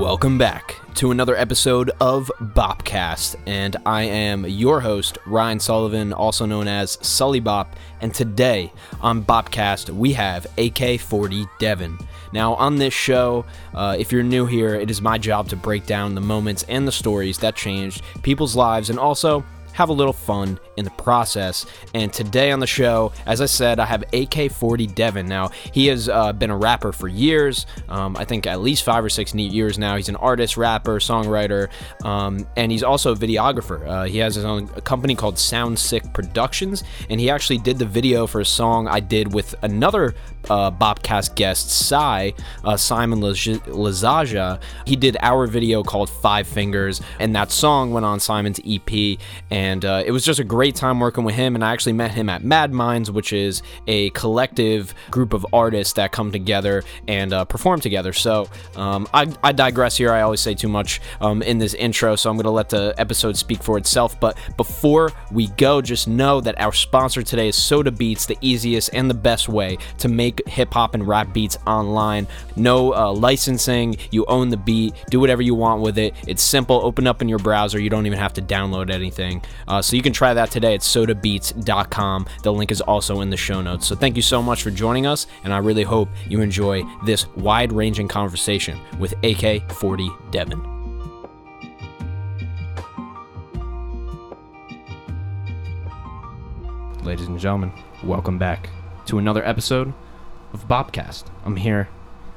Welcome back to another episode of Bopcast, and I am your host, Ryan Sullivan, also known as Sully Bop, and today on Bopcast we have AK40 Devin. Now, on this show, uh, if you're new here, it is my job to break down the moments and the stories that changed people's lives and also have a little fun in the process. And today on the show, as I said, I have AK40 Devin. Now, he has uh, been a rapper for years, um, I think at least five or six neat years now. He's an artist, rapper, songwriter, um, and he's also a videographer. Uh, he has his own company called Sound Sick Productions, and he actually did the video for a song I did with another uh, Bopcast guest, Sai, uh, Simon Lazaja. He did our video called Five Fingers, and that song went on Simon's EP. And uh, it was just a great time working with him. And I actually met him at Mad Minds, which is a collective group of artists that come together and uh, perform together. So um, I, I, digress here. I always say too much um, in this intro, so I'm going to let the episode speak for itself. But before we go, just know that our sponsor today is Soda Beats, the easiest and the best way to make make hip hop and rap beats online. No uh, licensing. You own the beat. Do whatever you want with it. It's simple. Open up in your browser. You don't even have to download anything. Uh, so you can try that today at sodabeats.com. The link is also in the show notes. So thank you so much for joining us, and I really hope you enjoy this wide ranging conversation with AK 40 Devin. Ladies and gentlemen, welcome back to another episode of Bopcast. I'm here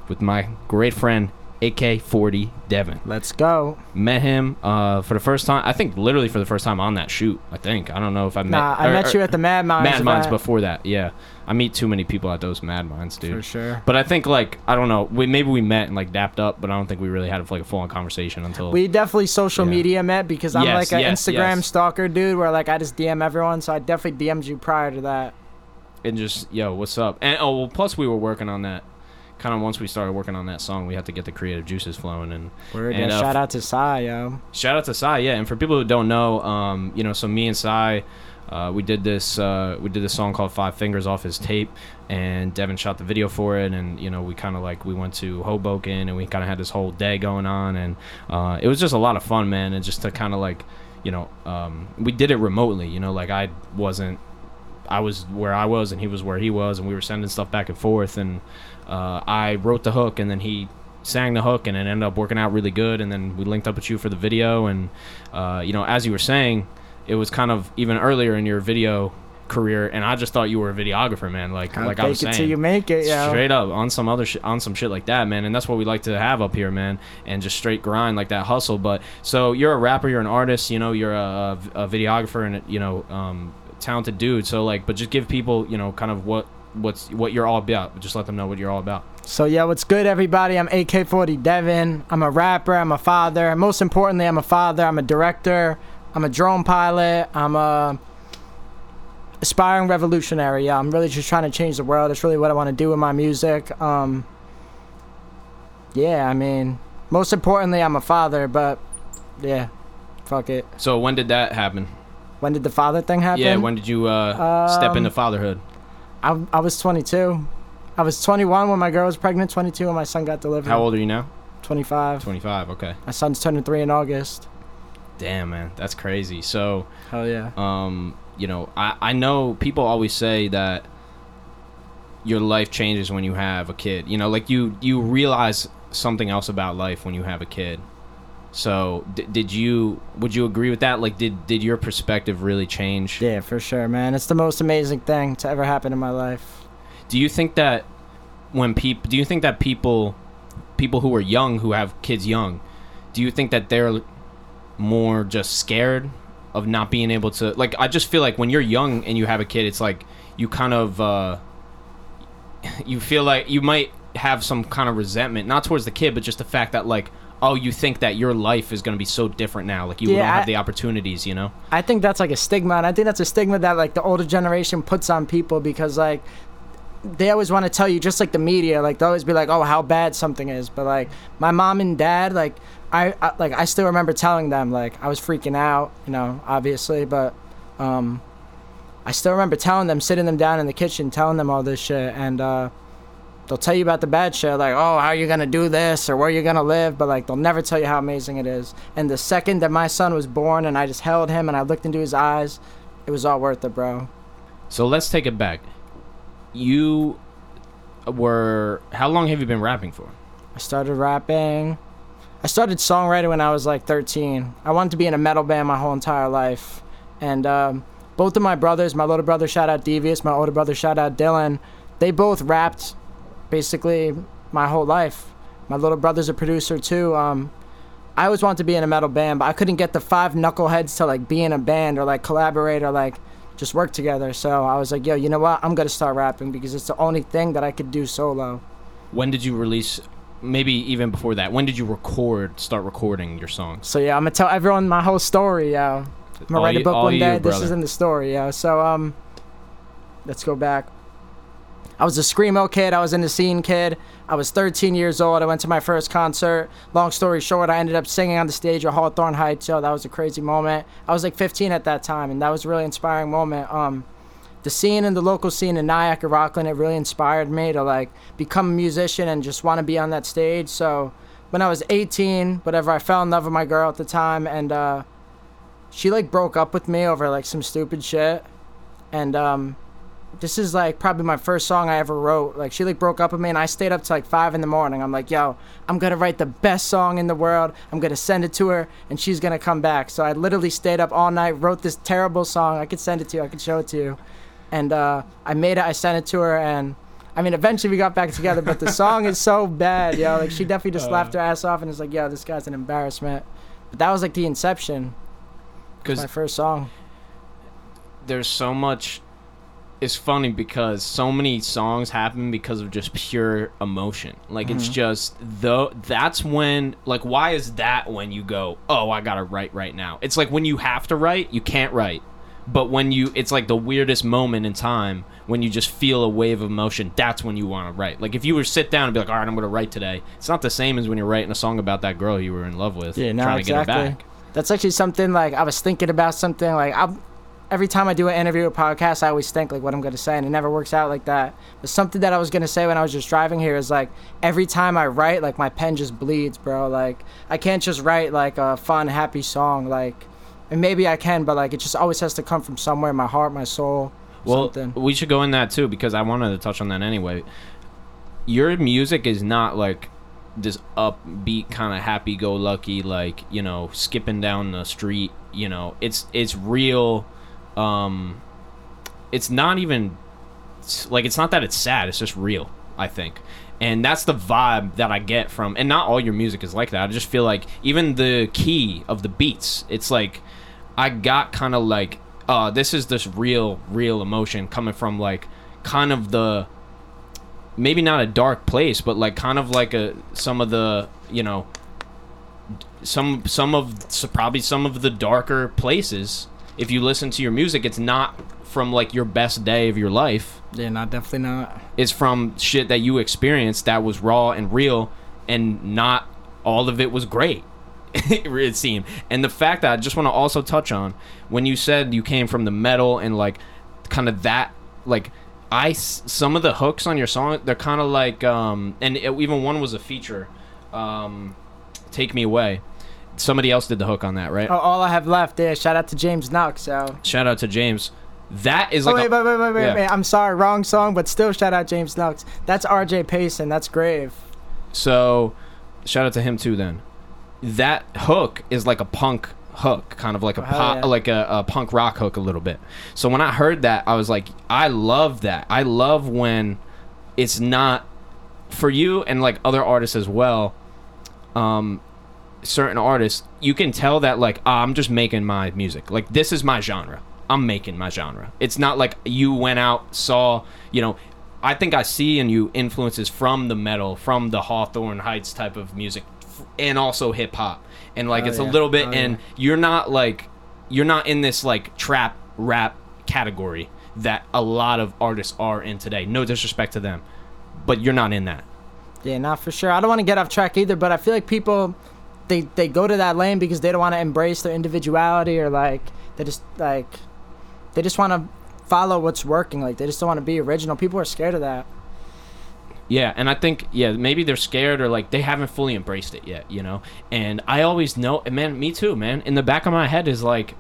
with my great friend AK40 Devin. Let's go. Met him uh, for the first time. I think literally for the first time on that shoot. I think I don't know if I met. Nah, I or, met you at the Mad Minds. Mad Minds before that. Yeah, I meet too many people at those Mad Minds, dude. For sure. But I think like I don't know. We maybe we met and like dapped up, but I don't think we really had like a full on conversation until we definitely social yeah. media met because I'm yes, like an yes, Instagram yes. stalker dude, where like I just DM everyone. So I definitely DM'd you prior to that and just yo, what's up? And oh, well, plus we were working on that. Kind of once we started working on that song, we had to get the creative juices flowing. And, Word, and yeah, uh, shout out to Sai, yo. Shout out to Sai, yeah. And for people who don't know, um, you know, so me and Sai, uh, we did this uh, we did this song called Five Fingers off his tape, and Devin shot the video for it, and you know we kind of like we went to Hoboken, and we kind of had this whole day going on, and uh, it was just a lot of fun, man, and just to kind of like, you know, um, we did it remotely, you know, like I wasn't I was where I was and he was where he was, and we were sending stuff back and forth. And uh, I wrote the hook, and then he sang the hook, and it ended up working out really good. And then we linked up with you for the video, and uh, you know, as you were saying, it was kind of even earlier in your video career, and I just thought you were a videographer, man. Like I'll like I was saying, till you make it, yeah. Straight up on some other sh- on some shit like that, man. And that's what we like to have up here, man. And just straight grind like that hustle. But so you're a rapper, you're an artist, you know, you're a, a videographer, and you know, um, talented dude. So like, but just give people, you know, kind of what what's what you're all about. Just let them know what you're all about. So yeah, what's good, everybody? I'm AK40 Devin. I'm a rapper. I'm a father. Most importantly, I'm a father. I'm a director. I'm a drone pilot. I'm a aspiring revolutionary. Yeah, I'm really just trying to change the world. That's really what I want to do with my music. Um, yeah, I mean, most importantly, I'm a father. But yeah, fuck it. So when did that happen? When did the father thing happen? Yeah, when did you uh, um, step into um, fatherhood? I, I was 22. I was 21 when my girl was pregnant, 22 when my son got delivered. How old are you now? 25. 25, okay. My son's turning three in August. Damn, man. That's crazy. So, hell yeah. Um, you know, I, I know people always say that your life changes when you have a kid. You know, like you you realize something else about life when you have a kid. So d- did you would you agree with that? Like did did your perspective really change? Yeah, for sure, man. It's the most amazing thing to ever happen in my life. Do you think that when people do you think that people people who are young who have kids young, do you think that they're more just scared of not being able to like I just feel like when you're young and you have a kid it's like you kind of uh you feel like you might have some kind of resentment not towards the kid but just the fact that like oh, you think that your life is going to be so different now, like you yeah, don't have I, the opportunities, you know? I think that's like a stigma, and I think that's a stigma that like the older generation puts on people because like they always want to tell you just like the media, like they always be like, oh, how bad something is, but like my mom and dad, like I, I like I still remember telling them like I was freaking out, you know, obviously, but um. I still remember telling them, sitting them down in the kitchen, telling them all this shit, and uh, they'll tell you about the bad shit, like, oh, how you gonna do this or where you're gonna live, but like they'll never tell you how amazing it is. And the second that my son was born and I just held him and I looked into his eyes, it was all worth it, bro. So let's take it back. You were how long have you been rapping for? I started rapping. I started songwriting when I was like 13. I wanted to be in a metal band my whole entire life. And um, both of my brothers, my little brother, shout out Devious, my older brother, shout out Dylan, they both rapped basically my whole life. My little brother's a producer too. Um, I always wanted to be in a metal band, but I couldn't get the five knuckleheads to like be in a band or like collaborate or like just work together. So I was like, yo, you know what? I'm gonna start rapping because it's the only thing that I could do solo. When did you release? Maybe even before that. When did you record? Start recording your songs? So yeah, I'm gonna tell everyone my whole story, yo. I'm gonna All write a book one you, day. This is in the story, yo. So um, let's go back. I was a screamo kid. I was in the scene kid. I was 13 years old. I went to my first concert. Long story short, I ended up singing on the stage at Hawthorne Heights. Yo, that was a crazy moment. I was like 15 at that time, and that was a really inspiring moment. Um, the scene and the local scene in Nyack and Rockland, it really inspired me to like become a musician and just want to be on that stage. So when I was 18, whatever, I fell in love with my girl at the time, and uh, she like broke up with me over like some stupid shit. And um, this is like probably my first song I ever wrote. Like she like broke up with me, and I stayed up till like five in the morning. I'm like, yo, I'm gonna write the best song in the world. I'm gonna send it to her, and she's gonna come back. So I literally stayed up all night, wrote this terrible song. I could send it to you. I could show it to you, and uh, I made it. I sent it to her, and I mean, eventually we got back together. But the song is so bad, yo. Like she definitely just laughed her ass off, and it's like, yo, this guy's an embarrassment. But that was like the inception. Because My first song. there's so much it's funny because so many songs happen because of just pure emotion. Like it's mm-hmm. just though that's when like why is that when you go oh i gotta write right now? It's like when you have to write you can't write. But when you it's like the weirdest moment in time when you just feel a wave of emotion that's when you want to write. Like if you were to sit down and be like all right i'm gonna write today it's not the same as when you're writing a song about that girl you were in love with Yeah, no, trying exactly. to get her back. That's actually something like I was thinking about something like I'm. Every time I do an interview or podcast, I always think like what I'm gonna say, and it never works out like that. But something that I was gonna say when I was just driving here is like every time I write, like my pen just bleeds, bro. Like I can't just write like a fun, happy song. Like, and maybe I can, but like it just always has to come from somewhere, my heart, my soul. Well, something. we should go in that too because I wanted to touch on that anyway. Your music is not like this upbeat kind of happy-go-lucky, like you know, skipping down the street. You know, it's it's real. Um, it's not even like it's not that it's sad. It's just real. I think. And that's the vibe that I get from, and not all your music is like that. I just feel like even the key of the beats, it's like I got kind of like, uh, this is this real, real emotion coming from like kind of the maybe not a dark place, but like kind of like a some of the you know some some of so probably some of the darker places. If you listen to your music, it's not from like your best day of your life. Yeah, not definitely not. It's from shit that you experienced that was raw and real, and not all of it was great. it seemed. And the fact that I just want to also touch on when you said you came from the metal and like kind of that like I some of the hooks on your song they're kind of like um and it, even one was a feature um take me away somebody else did the hook on that right Oh, all I have left there. Shout out to James Knox. So. shout out to James that is Oh like wait, a- wait, wait, wait, wait, yeah. wait. I'm sorry, wrong song, but still shout out James Knox. That's R.J. Payson. That's Grave. So, shout out to him too. Then, that hook is like a punk hook, kind of like a Oh, pop, yeah. like a, a punk rock hook a little bit. So when I heard that, I was like, I love that. I love when it's not for you and like other artists as well. Um, certain artists, you can tell that like ah, I'm just making my music. Like this is my genre. I'm making my genre. It's not like you went out saw you know. I think I see in you influences from the metal, from the Hawthorne Heights type of music, and also hip hop. And like Oh, it's a little bit, Oh, and yeah. you're not like you're not in this like trap rap category that a lot of artists are in today. No disrespect to them, but you're not in that. Yeah, not for sure. I don't want to get off track either, but I feel like people they they go to that lane because they don't want to embrace their individuality or like they just like they just want to follow what's working. Like they just don't want to be original. People are scared of that. Yeah, and I think yeah maybe they're scared or like they haven't fully embraced it yet, you know. And I always know, and man, me too, man. In the back of my head is like,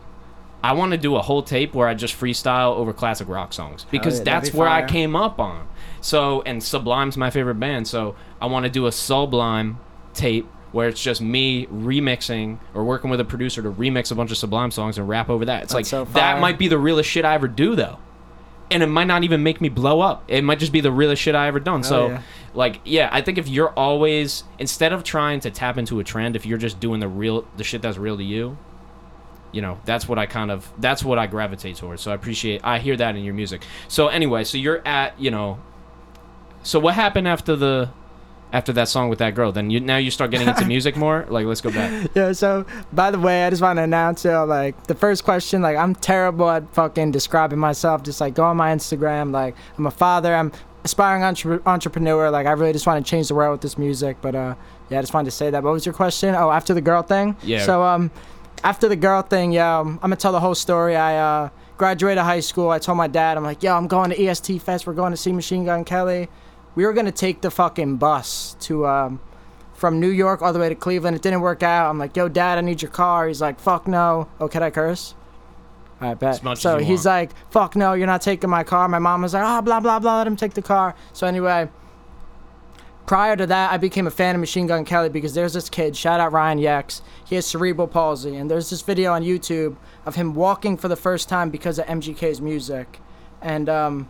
I want to do a whole tape where I just freestyle over classic rock songs because yeah, that's be where I came up on. So and Sublime's my favorite band, so I want to do a Sublime tape where it's just me remixing or working with a producer to remix a bunch of Sublime songs and rap over that. It's like so that might be the realest shit I ever do though. And it might not even make me blow up. It might just be the realest shit I ever done. so yeah. like yeah, I think if you're always instead of trying to tap into a trend, if you're just doing the real the shit that's real to you, you know, that's what I kind of that's what I gravitate towards. So I appreciate I hear that in your music. So anyway, so you're at, you know, so what happened after the after that song with that girl? Then you now you start getting into music more? Like let's go back. Yeah, so by the way, I just want to announce, yo, like the first question, like I'm terrible at fucking describing myself. Just like go on my Instagram, like I'm a father, I'm aspiring entre- entrepreneur. Like I really just want to change the world with this music. But uh, yeah, I just wanted to say that. What was your question? Oh, after the girl thing. Yeah. So um, after the girl thing, yeah, I'm gonna tell the whole story. I uh graduated high school. I told my dad, I'm like, yo, I'm going to EST Fest. We're going to see Machine Gun Kelly. We were gonna take the fucking bus to um from New York all the way to Cleveland. It didn't work out. I'm like, yo, dad, I need your car. He's like, fuck no. Oh, can I curse? Right, bet. As much as so he's want. like, fuck no, you're not taking my car. My mom was like, oh, blah, blah, blah, let him take the car. So anyway, prior to that, I became a fan of Machine Gun Kelly because there's this kid, shout out Ryan Yex. He has cerebral palsy. And there's this video on YouTube of him walking for the first time because of MGK's music. And, um,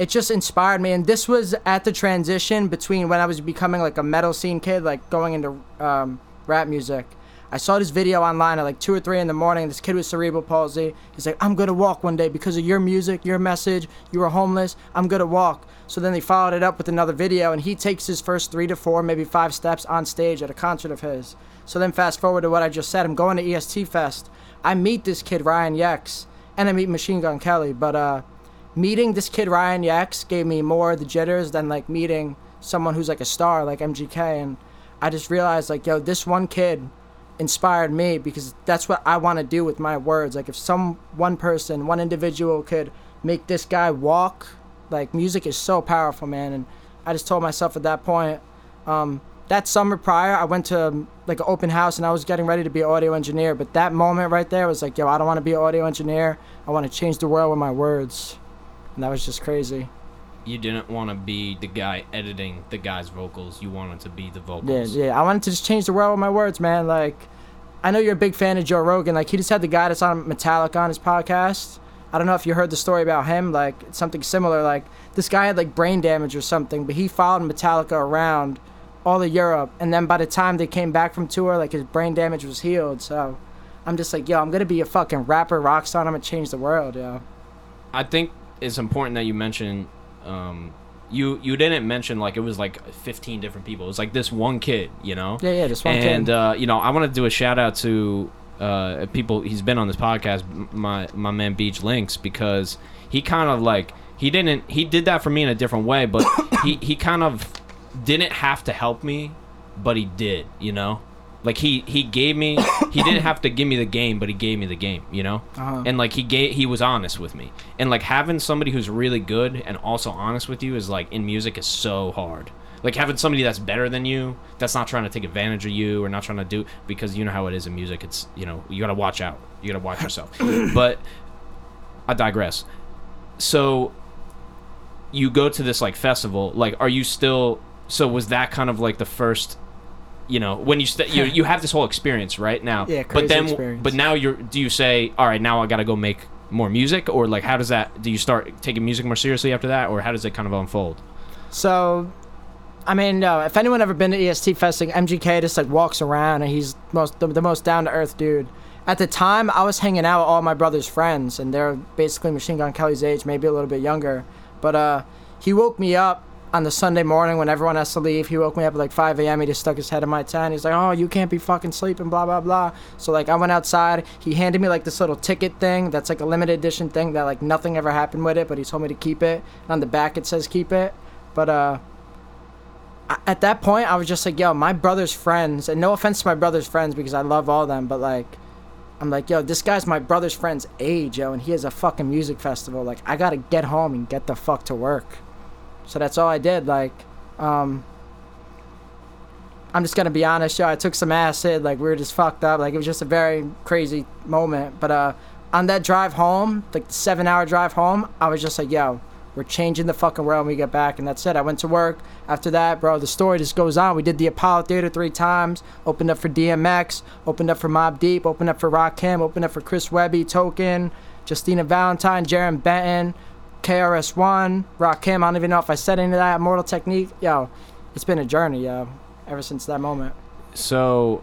it just inspired me and this was at the transition between when i was becoming like a metal scene kid like going into um, rap music. I saw this video online at like 2 or 3 in the morning this kid with cerebral palsy he's like i'm gonna walk one day because of your music your message you were homeless i'm gonna walk. So then they followed it up with another video and he takes his first three to four maybe five steps on stage at a concert of his. So then fast forward to what i just said i'm going to est fest. I meet this kid ryan yex and i meet machine gun kelly but uh meeting this kid Ryan Yax gave me more of the jitters than like meeting someone who's like a star like MGK and I just realized like yo this one kid inspired me because that's what I want to do with my words. Like if some one person one individual could make this guy walk like music is so powerful man. And I just told myself at that point um that summer prior I went to um, like an open house and I was getting ready to be an audio engineer. But that moment right there was like yo I don't want to be an audio engineer. I want to change the world with my words and that was just crazy. You didn't want to be the guy editing the guy's vocals. You wanted to be the vocals. yeah. yeah. I wanted to just change the world with my words, man. Like, I know you're a big fan of Joe Rogan. Like, he just had the guy that's on Metallica on his podcast. I don't know if you heard the story about him. Like, something similar. Like, this guy had like brain damage or something, but he followed Metallica around all of Europe, and then by the time they came back from tour, like his brain damage was healed. So, I'm just like, yo, I'm gonna be a fucking rapper, rock star. I'm gonna change the world, yo. I think it's important that you mention. Um, you you didn't mention like it was like 15 different people. It was like this one kid, you know. Yeah, yeah, just one and kid. uh, you know, I want to do a shout out to uh, people. He's been on this podcast, my my man Beach Links, because he kind of like he didn't he did that for me in a different way, but he he kind of didn't have to help me, but he did, you know. Like he he gave me he didn't have to give me the game, but he gave me the game, you know. Uh-huh. And like he gave he was honest with me, and like having somebody who's really good and also honest with you is like in music is so hard. Like having somebody that's better than you, that's not trying to take advantage of you or not trying to do because you know how it is in music. It's you know you gotta watch out, you gotta watch yourself. but I digress. So you go to this like festival, like are you still? So was that kind of like the first? You know, when you st- you you have this whole experience right now, Yeah, but crazy then experience. but now you're do you say all right now I gotta go make more music or like how does that do you start taking music more seriously after that or how does it kind of unfold? So, I mean, no. If anyone ever been to EST Fest, like MGK just like walks around and he's most the, the most down to earth dude. At the time, I was hanging out with all my brother's friends, and they're basically Machine Gun Kelly's age, maybe a little bit younger. But uh, he woke me up on the Sunday morning when everyone has to leave. He woke me up at like 5 a.m. He just stuck his head in my tent. He's like, "Oh, you can't be fucking sleeping," blah blah blah. So like, I went outside. He handed me like this little ticket thing that's like a limited edition thing that like nothing ever happened with it, but he told me to keep it. And on the back it says keep it. But uh, at that point, I was just like, yo, my brother's friends, and no offense to my brother's friends because I love all them, but like, I'm like, yo, this guy's my brother's friend's age, yo, and he has a fucking music festival. Like, I gotta get home and get the fuck to work. So that's all I did. Like, Um, I'm just gonna be honest, yo. I took some acid, like we were just fucked up. Like it was just a very crazy moment. But uh, on that drive home, like the seven hour drive home, I was just like, yo, we're changing the fucking world when we get back. And that's it. I went to work. After that, bro, the story just goes on. We did the Apollo Theater three times, opened up for DMX, opened up for Mobb Deep, opened up for Rakim, opened up for Chris Webby, Token, Justina Valentine, Jarren Benton, KRS-One, Rock Rakim. I don't even know if I said any of that. Immortal Technique. Yo, it's been a journey, yo, ever since that moment. So,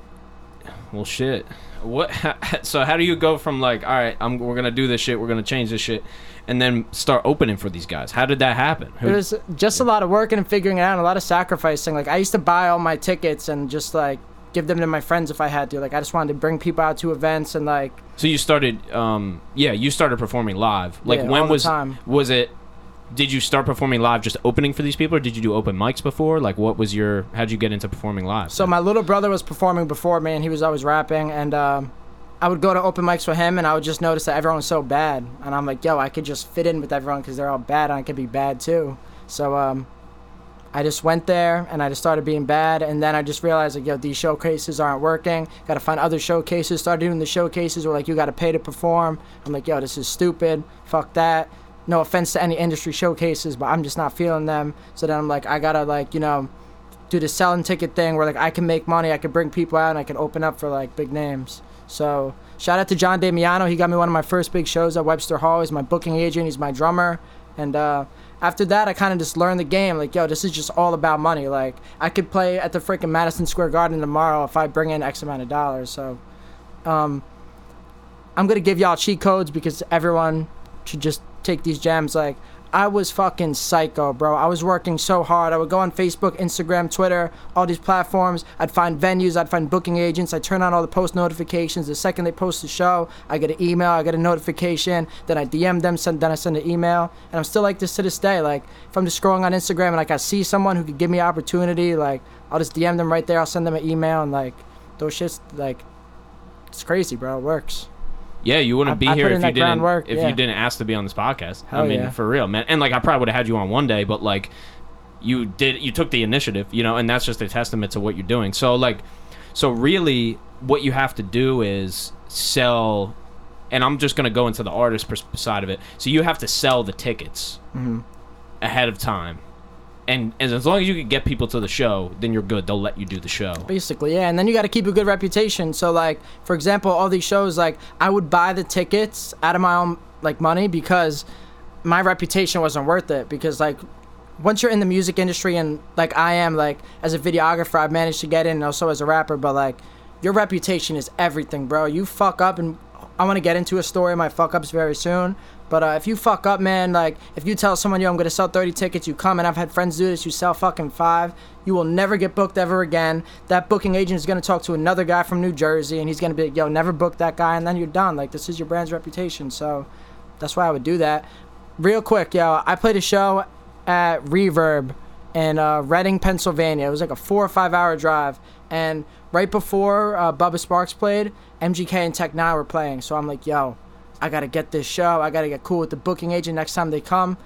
well, shit. What? So how do you go from like, all right, I'm we're gonna do this shit, we're gonna change this shit, and then start opening for these guys? How did that happen? Who- It was just a lot of working and figuring it out, and a lot of sacrificing. Like I used to buy all my tickets and just like give them to my friends if I had to. Like I just wanted to bring people out to events and like So you started, um, yeah, you started performing live. Like Yeah, when was time. was it? Did you start performing live just opening for these people, or did you do open mics before? Like, what was your? How'd you get into performing live? So my little brother was performing before me, and he was always rapping, and um, I would go to open mics with him, and I would just notice that everyone was so bad, and I'm like, yo, I could just fit in with everyone because they're all bad, and I could be bad too. So um, I just went there, and I just started being bad, and then I just realized like, yo, these showcases aren't working. Got to find other showcases. Started doing the showcases where like you got to pay to perform. I'm like, yo, this is stupid. Fuck that. No offense to any industry showcases, but I'm just not feeling them. So then I'm like, I gotta like, you know do the selling ticket thing where like I can make money, I can bring people out, and I can open up for like big names. So shout out to John Damiano. He got me one of my first big shows at Webster Hall. He's my booking agent. He's my drummer. And uh, after that, I kind of just learned the game. Like, yo, this is just all about money. Like, I could play at the freaking Madison Square Garden tomorrow if I bring in X amount of dollars. So, um, I'm gonna give y'all cheat codes because everyone should just take these gems. Like, I was fucking psycho, bro. I was working so hard. I would go on Facebook, Instagram, Twitter, all these platforms. I'd find venues, I'd find booking agents. I'd turn on all the post notifications. The second they post the show, I get an email, I get a notification. Then I DM them, send, then I send an email. And I'm still like this to this day. Like, if I'm just scrolling on Instagram and like I see someone who could give me opportunity, like, I'll just DM them right there. I'll send them an email and like, those shits, like, it's crazy, bro. It works. Yeah, you wouldn't I- be I here put if you that didn't groundwork, if yeah. you didn't ask to be on this podcast. I mean, yeah. for real, man. And like, I probably would have had you on one day, but like, you did, you took the initiative, you know, and that's just a testament to what you're doing. So like, so really, what you have to do is sell. And I'm just gonna go into the artist pers- side of it. So you have to sell the tickets Mm-hmm. ahead of time, and, as long as you can get people to the show, then you're good. They'll let you do the show. Basically, yeah. And then you got to keep a good reputation. So, like, for example, all these shows, like, I would buy the tickets out of my own, like, money because my reputation wasn't worth it. Because, like, once you're in the music industry and, like, I am, like, as a videographer, I've managed to get in and also as a rapper, but, like, your reputation is everything, bro. You fuck up, and I want to get into a story of my fuck ups very soon. But uh, if you fuck up, man, like if you tell someone, yo, I'm gonna sell 30 tickets, you come, and I've had friends do this, you sell fucking five, you will never get booked ever again. That booking agent is gonna talk to another guy from New Jersey, and he's gonna be like, yo, never book that guy, and then you're done. Like this is your brand's reputation, so that's why I would do that. Real quick, yo, I played a show at Reverb in uh, Reading, Pennsylvania. It was like a four or five hour drive, and right before uh, Bubba Sparxxx played, MGK and Tech N9ne were playing. So I'm like, yo, I gotta get this show. I gotta get cool with the booking agent next time they come.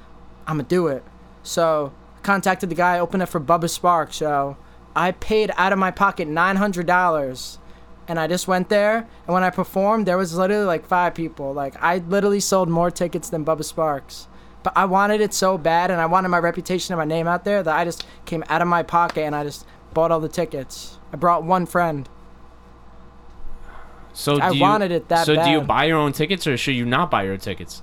I'm gonna do it. So contacted the guy, opened it for Bubba Sparxxx. So I paid out of my pocket nine hundred dollars, and I just went there. And when I performed, there was literally like five people. Like I literally sold more tickets than Bubba Sparxxx. But I wanted it so bad, and I wanted my reputation and my name out there that I just came out of my pocket and I just bought all the tickets. I brought one friend. So I do you, wanted it that So do you buy your own tickets, or should you not buy your tickets?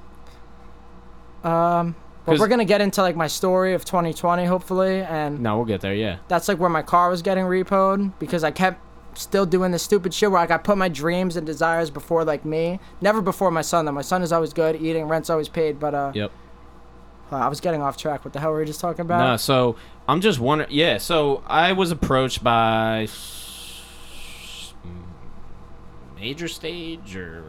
Um, but we're gonna get into like my story of 2020, hopefully, and No, we'll get there. Yeah. that's like where my car was getting repoed because I kept still doing this stupid shit where like I put my dreams and desires before like me, never before my son. Though my son is always good, eating, rent's always paid. But uh, Yep. uh, I was getting off track. What the hell were we just talking about? No, so I'm just wondering. Yeah, so I was approached by major stage or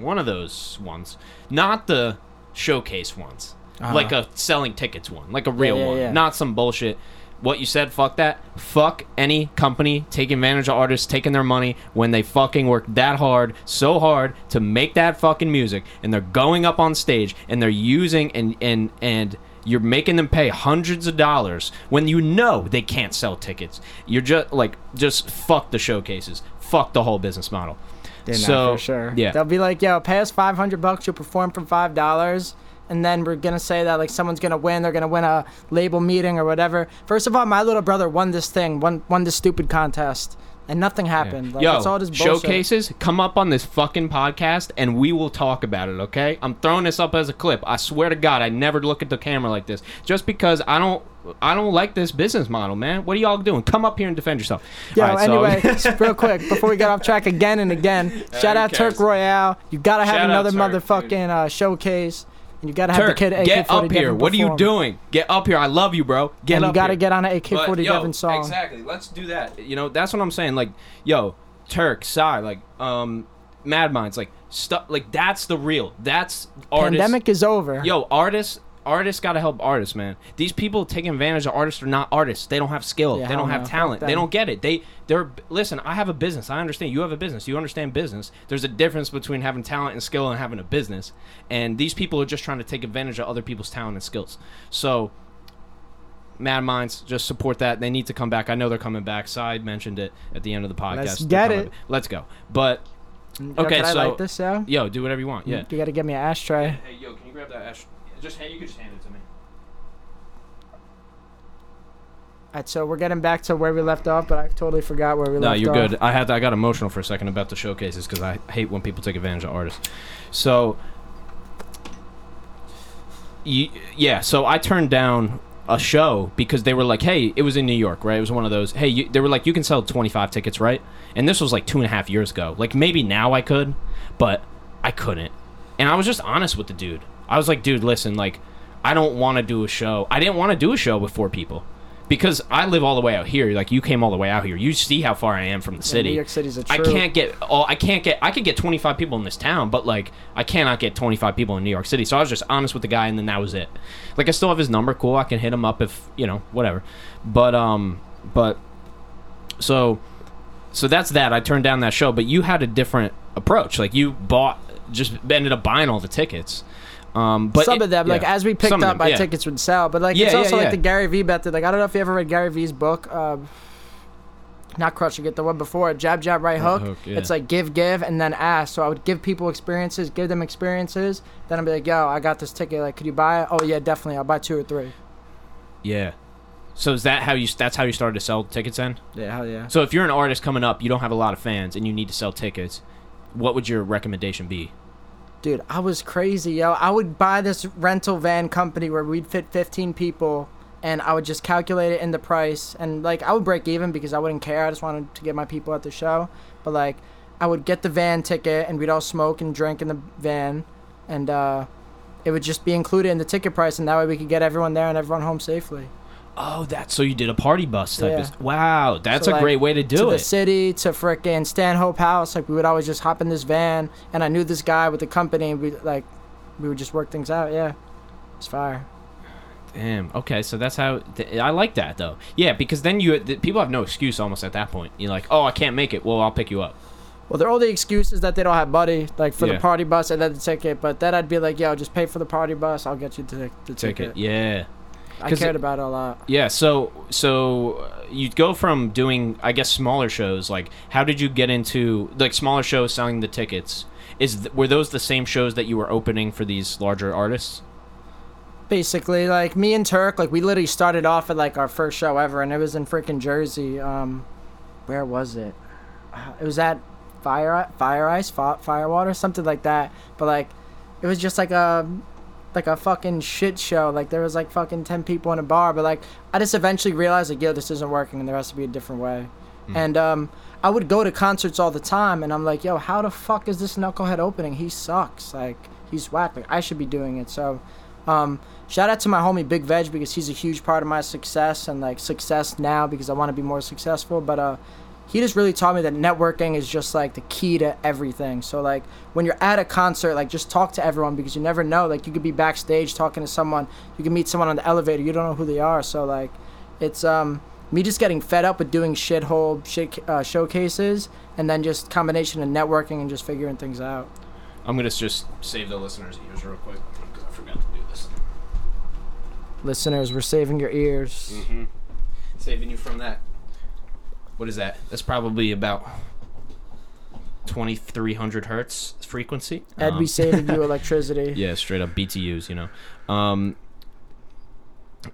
one of those ones, not the showcase ones, Uh-huh. like a selling tickets one, like a real yeah, one, yeah. not some bullshit. What you said, fuck that. Fuck any company taking advantage of artists, taking their money when they fucking work that hard, so hard to make that fucking music, and they're going up on stage and they're using and and and You're making them pay hundreds of dollars when you know they can't sell tickets. You're just like just fuck the showcases. Fuck the whole business model. Nah, so for sure. yeah. They'll be like, yo, pay us 500 bucks, you'll perform for $5. And then we're going to say that, like, someone's going to win. They're going to win a label meeting or whatever. First of all, my little brother won this thing, won, won this stupid contest. And nothing happened. Like, Yo, it's all just bullshit. showcases, come up on this fucking podcast and we will talk about it, okay? I'm throwing this up as a clip. I swear to God, I never look at the camera like this. Just because I don't I don't like this business model, man. What are y'all doing? Come up here and defend yourself. Yo, All right, anyway, just real quick, before we get off track again and again, shout who out cares? Turk Royale. You gotta have Shout another Turk, motherfucking uh, showcase. And you gotta have Turk, the kid AK-40 get up here. What are you doing? Get up here. I love you, bro. Get And up you gotta here. get on an But, AK-40 yo, song. Exactly. Let's do that. You know, that's what I'm saying. Like, yo, Turk, Sai, like, um, Mad Minds, like, stuff, like, that's the real. That's artists. Pandemic is over. Yo, artists, artists gotta help artists, man. These people taking advantage of artists are not artists. They don't have skill. Yeah, they don't have. Talent. They don't get it. They, they're. Listen, I have a business. I understand. You have a business. You understand business. There's a difference between having talent and skill and having a business. And these people are just trying to take advantage of other people's talent and skills. So. Mad Minds, just support that. They need to come back. I know they're coming back. Side mentioned it at the end of the podcast. Let's get it. back. Let's go. But Yo, okay, I so- yo? yo, do whatever you want. Yeah. You gotta get me an ashtray. Hey, yo, can you grab that ash? Just hand. You can just hand it to me. Alright, so we're getting back to where we left off, but I totally forgot where we No, left off. No, you're good. I had I got emotional for a second about the showcases because I hate when people take advantage of artists. So, you, yeah. So I turned down a show because they were like, "Hey, it was in New York, right? It was one of those. Hey, you, they were like, you can sell 25 tickets, right? And this was like two and a half years ago. Like maybe now I could, but I couldn't. And I was just honest with the dude. I was like, dude, listen, like, I don't want to do a show. I didn't want to do a show with four people. Because I live all the way out here, like you came all the way out here. You see how far I am from the Yeah, city. New York City's a I true. can't get all. I can't get. I could get 25 people in this town, but like I cannot get 25 people in New York City. So I was just honest with the guy, and then that was it. Like I still have his number. Cool, I can hit him up if you know whatever. But um, but so so that's that. I turned down that show, but you had a different approach. Like you bought, just ended up buying all the tickets. Um, but some it- of them, like as we picked Some up, them, my yeah. tickets would sell. But like Yeah, it's also yeah. like the Gary Vee method. Like I don't know if you ever read Gary Vee's book. Uh, not crushing it, the one before jab jab right hook. hook, yeah. It's like give give and then ask. So I would give people experiences, give them experiences. Then I'd be like, yo, I got this ticket. Like, could you buy it? Oh yeah, definitely. I'll buy two or three. Yeah. So is that how you? That's how you started to sell tickets then? Yeah, hell yeah. So if you're an artist coming up, you don't have a lot of fans, and you need to sell tickets. What would your recommendation be? Dude, I was crazy, yo. I would buy this rental van company where we'd fit 15 people and I would just calculate it in the price and like I would break even because I wouldn't care. I just wanted to get my people at the show. But like I would get the van ticket and we'd all smoke and drink in the van and uh it would just be included in the ticket price and that way we could get everyone there and everyone home safely. Oh, that's so you did a party bus type. Yeah. Of, wow, that's So, a like, great way to do to the it. city to frickin' Stanhope House. Like we would always just hop in this van, and I knew this guy with the company. And we like, we would just work things out. Yeah, it's fire. Damn. Okay, so that's how th- I like that though. Yeah, because then you the, people have no excuse almost at that point. You're like, oh, I can't make it. Well, I'll pick you up. Well, they're all the excuses that they don't have money, like for Yeah. the party bus and then the ticket. But then I'd be like, yo, just pay for the party bus. I'll get you the, the ticket. Ticket. Yeah. I cared it- about it a lot. Yeah. So so uh, you'd go from doing I guess smaller shows. Like, how did you get into like smaller shows selling the tickets? Is th- were those the same shows that you were opening for these larger artists? Basically, like me and Turk, like we literally started off at like our first show ever, and it was in freaking Jersey. Um, where was it? Uh, It was at Fire Fire Ice, Fi- Firewater, something like that. But like, it was just like a like a fucking shit show. Like there was like fucking ten people in a bar, but like I just eventually realized like yo, this isn't working, and there has to be a different way. And um, I would go to concerts all the time, and I'm like, yo, how the fuck is this knucklehead opening? He sucks. Like he's whack. Like I should be doing it. So. Um, shout out to my homie Big Veg because he's a huge part of my success and like success now because I want to be more successful. But uh, he just really taught me that networking is just like the key to everything. So like when you're at a concert, like just talk to everyone because you never know. Like you could be backstage talking to someone, you can meet someone on the elevator, you don't know who they are. So like, it's um me just getting fed up with doing shithole shit uh, showcases and then just combination of networking and just figuring things out. I'm gonna just save the listeners' ears real quick because I forgot to do this. listeners, we're saving your ears. Mm-hmm. Saving you from that. What is that? That's probably about 2300 hertz frequency. Ed, Um, we saving you electricity. yeah, straight up BTUs, you know. Um,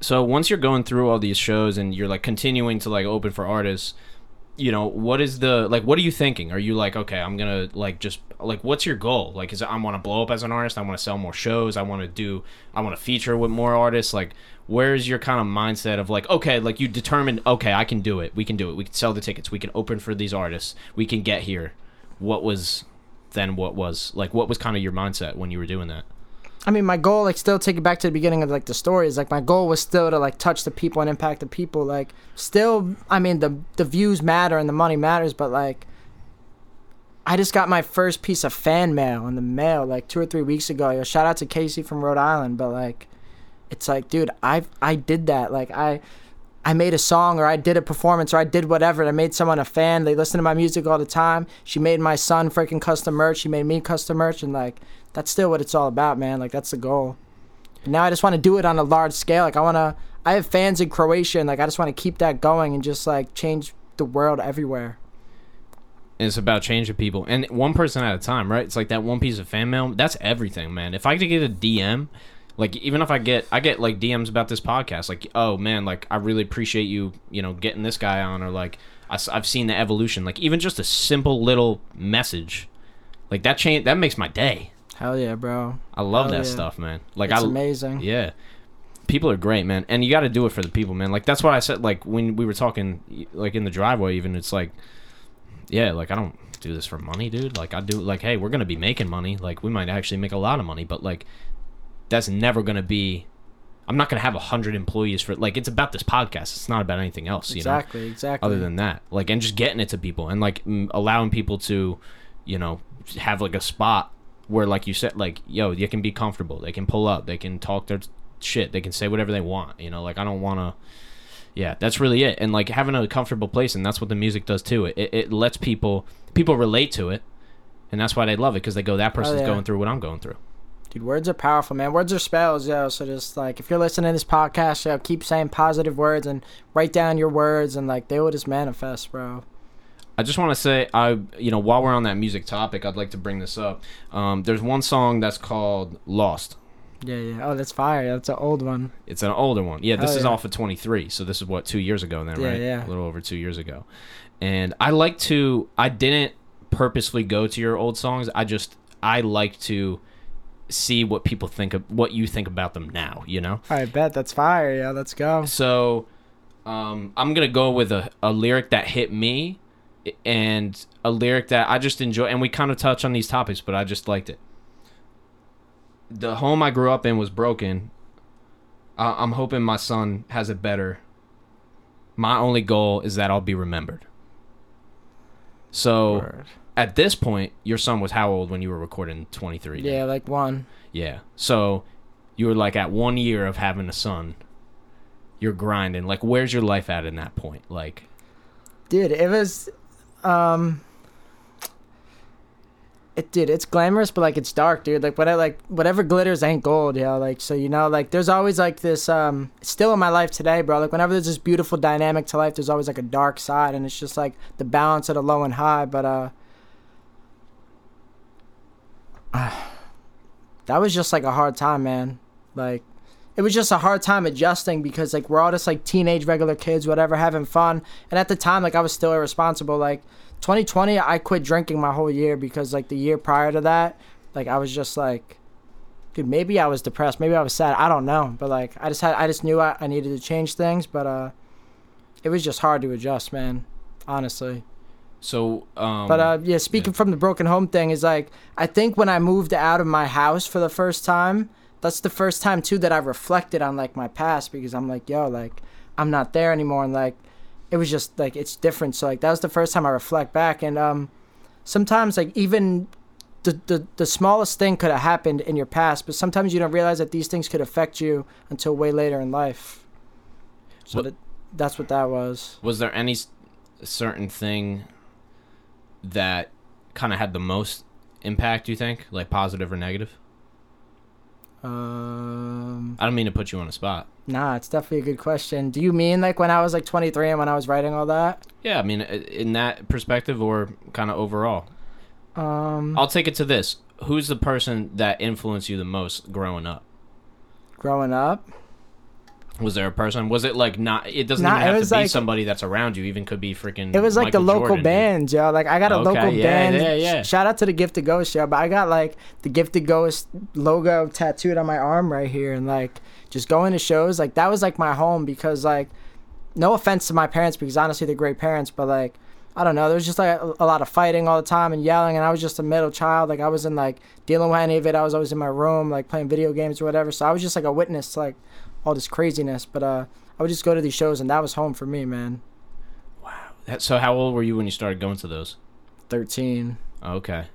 so once you're going through all these shows and you're like continuing to like open for artists, you know, what is the like what are you thinking? Are you like, okay, I'm going to like just like what's your goal? Like is it, I want to blow up as an artist, I want to sell more shows, I want to do I want to feature with more artists, like where's your kind of mindset of like okay, like you determined, okay, I can do it. We can do it. We can sell the tickets. We can open for these artists. We can get here. What was then what was like what was kind of your mindset when you were doing that? I mean, my goal, like, still take it back to the beginning of like the story is like my goal was still to like touch the people and impact the people. Like, still, I mean, the the views matter and the money matters, but like, I just got my first piece of fan mail in the mail like two or three weeks ago. Yo, shout out to Casey from Rhode Island, but like, it's like, dude, I I did that. Like, I. I made a song or I did a performance or I did whatever. and I made someone a fan. They listen to my music all the time. She made my son freaking custom merch. She made me custom merch. And like, that's still what it's all about, man. Like, that's the goal. And now I just want to do it on a large scale. Like, I want to, I have fans in Croatia and like, I just want to keep that going and just like change the world everywhere. It's about changing people and one person at a time, right? It's like that one piece of fan mail. That's everything, man. If I could get a DM, like even if I get, I get like DMs about this podcast, like, oh man, like I really appreciate you, you know, getting this guy on, or like I, have seen the evolution. Like even just a simple little message, like that change that makes my day. Hell yeah, bro. I love Hell that yeah. stuff, man. Like It's I, amazing. yeah. People are great, man, and you got to do it for the people, man. Like that's what I said. Like when we were talking, like in the driveway, even it's like, yeah, like I don't do this for money, dude. Like I do, like, hey, we're gonna be making money. Like we might actually make a lot of money, but like that's never gonna be. I'm not gonna have a hundred employees for like it's about this podcast. It's not about anything else, you know. Exactly, exactly. Other than that, like, and just getting it to people and like m- allowing people to, you know, have like a spot where, like you said, like, yo, you can be comfortable. They can pull up. They can talk their shit. They can say whatever they want. You know, like I don't want to. Yeah, that's really it. And like having a comfortable place, and that's what the music does too. It it, it lets people people relate to it, and that's why they love it because they go, that person's yeah. going through what I'm going through. Dude, words are powerful, man. Words are spells, yo. So just like if you're listening to this podcast, yo, keep saying positive words and write down your words and like they will just manifest, bro. I just want to say, I you know, while we're on that music topic, I'd like to bring this up. Um, there's one song that's called "Lost." Yeah, yeah. Oh, that's fire. That's an old one. It's an older one. Yeah, this Hell is yeah. off of 23. So this is what two years ago then, Yeah, right? yeah. A little over two years ago. And I like to. I didn't purposely go to your old songs. I just I like to see what people think of what you think about them now. You know. I bet that's fire. Yeah, let's go. So um, I'm gonna go with a, a lyric that hit me, and a lyric that I just enjoy. And we kind of touch on these topics, but I just liked it. The home I grew up in was broken. I I'm hoping my son has it better. My only goal is that I'll be remembered. So Word. at this point, your son was how old when you were recording 23? Yeah, like one. Yeah. So you were like at one year of having a son. You're grinding. Like, where's your life at in that point? Like, Dude, it was um it dude, it's glamorous but like it's dark, dude. Like what I like whatever glitters ain't gold, yo. Like so you know, like there's always like this um still in my life today, bro. Like whenever there's this beautiful dynamic to life, there's always like a dark side and it's just like the balance of the low and high, but uh that was just like a hard time, man. Like it was just a hard time adjusting because like we're all just like teenage regular kids, whatever, having fun. And at the time, like I was still irresponsible. Like 2020, I quit drinking my whole year because like the year prior to that, like I was just like, dude, maybe I was depressed, maybe I was sad, I don't know. But like I just had, I just knew I, I needed to change things, but uh, it was just hard to adjust, man. Honestly. so, um, But uh, yeah, speaking from the broken home thing is like I think when I moved out of my house for the first time, that's the first time too that I reflected on like my past because I'm like, yo, like I'm not there anymore, and like it was just like it's different. So like that was the first time I reflect back, and um, sometimes like even the the, the smallest thing could have happened in your past, but sometimes you don't realize that these things could affect you until way later in life. So What- that, that's what that was. was there any certain thing that kind of had the most impact, you think? Like positive or negative? Um, I don't mean to put you on a spot. nah, it's definitely a good question. Do you mean like when I was like 23 and when I was writing all that? Yeah, I mean in that perspective or kind of overall. Um, I'll take it to this. Who's the person that influenced you the most growing up? growing up, Was there a person? Was it like not? It doesn't Nah, even have to be like- somebody that's around you. Even could be freaking. it was like Michael the local Jordan, dude. bands, yo. Like I got a Okay, local yeah, band. yeah, yeah. Sh- Shout out to the Gifted Ghost, yo. But I got like the Gifted Ghost logo tattooed on my arm right here, and like just going to shows. Like that was like my home because like, no offense to my parents because honestly they're great parents, but like. I don't know. There was just like a, a lot of fighting all the time and yelling, and I was just a middle child. Like I wasn't like dealing with any of it. I was always in my room, like playing video games or whatever. So I was just like a witness to like all this craziness. But uh, I would just go to these shows, and that was home for me, man. Wow. That- So how old were you when you started going to those? Thirteen. Okay. And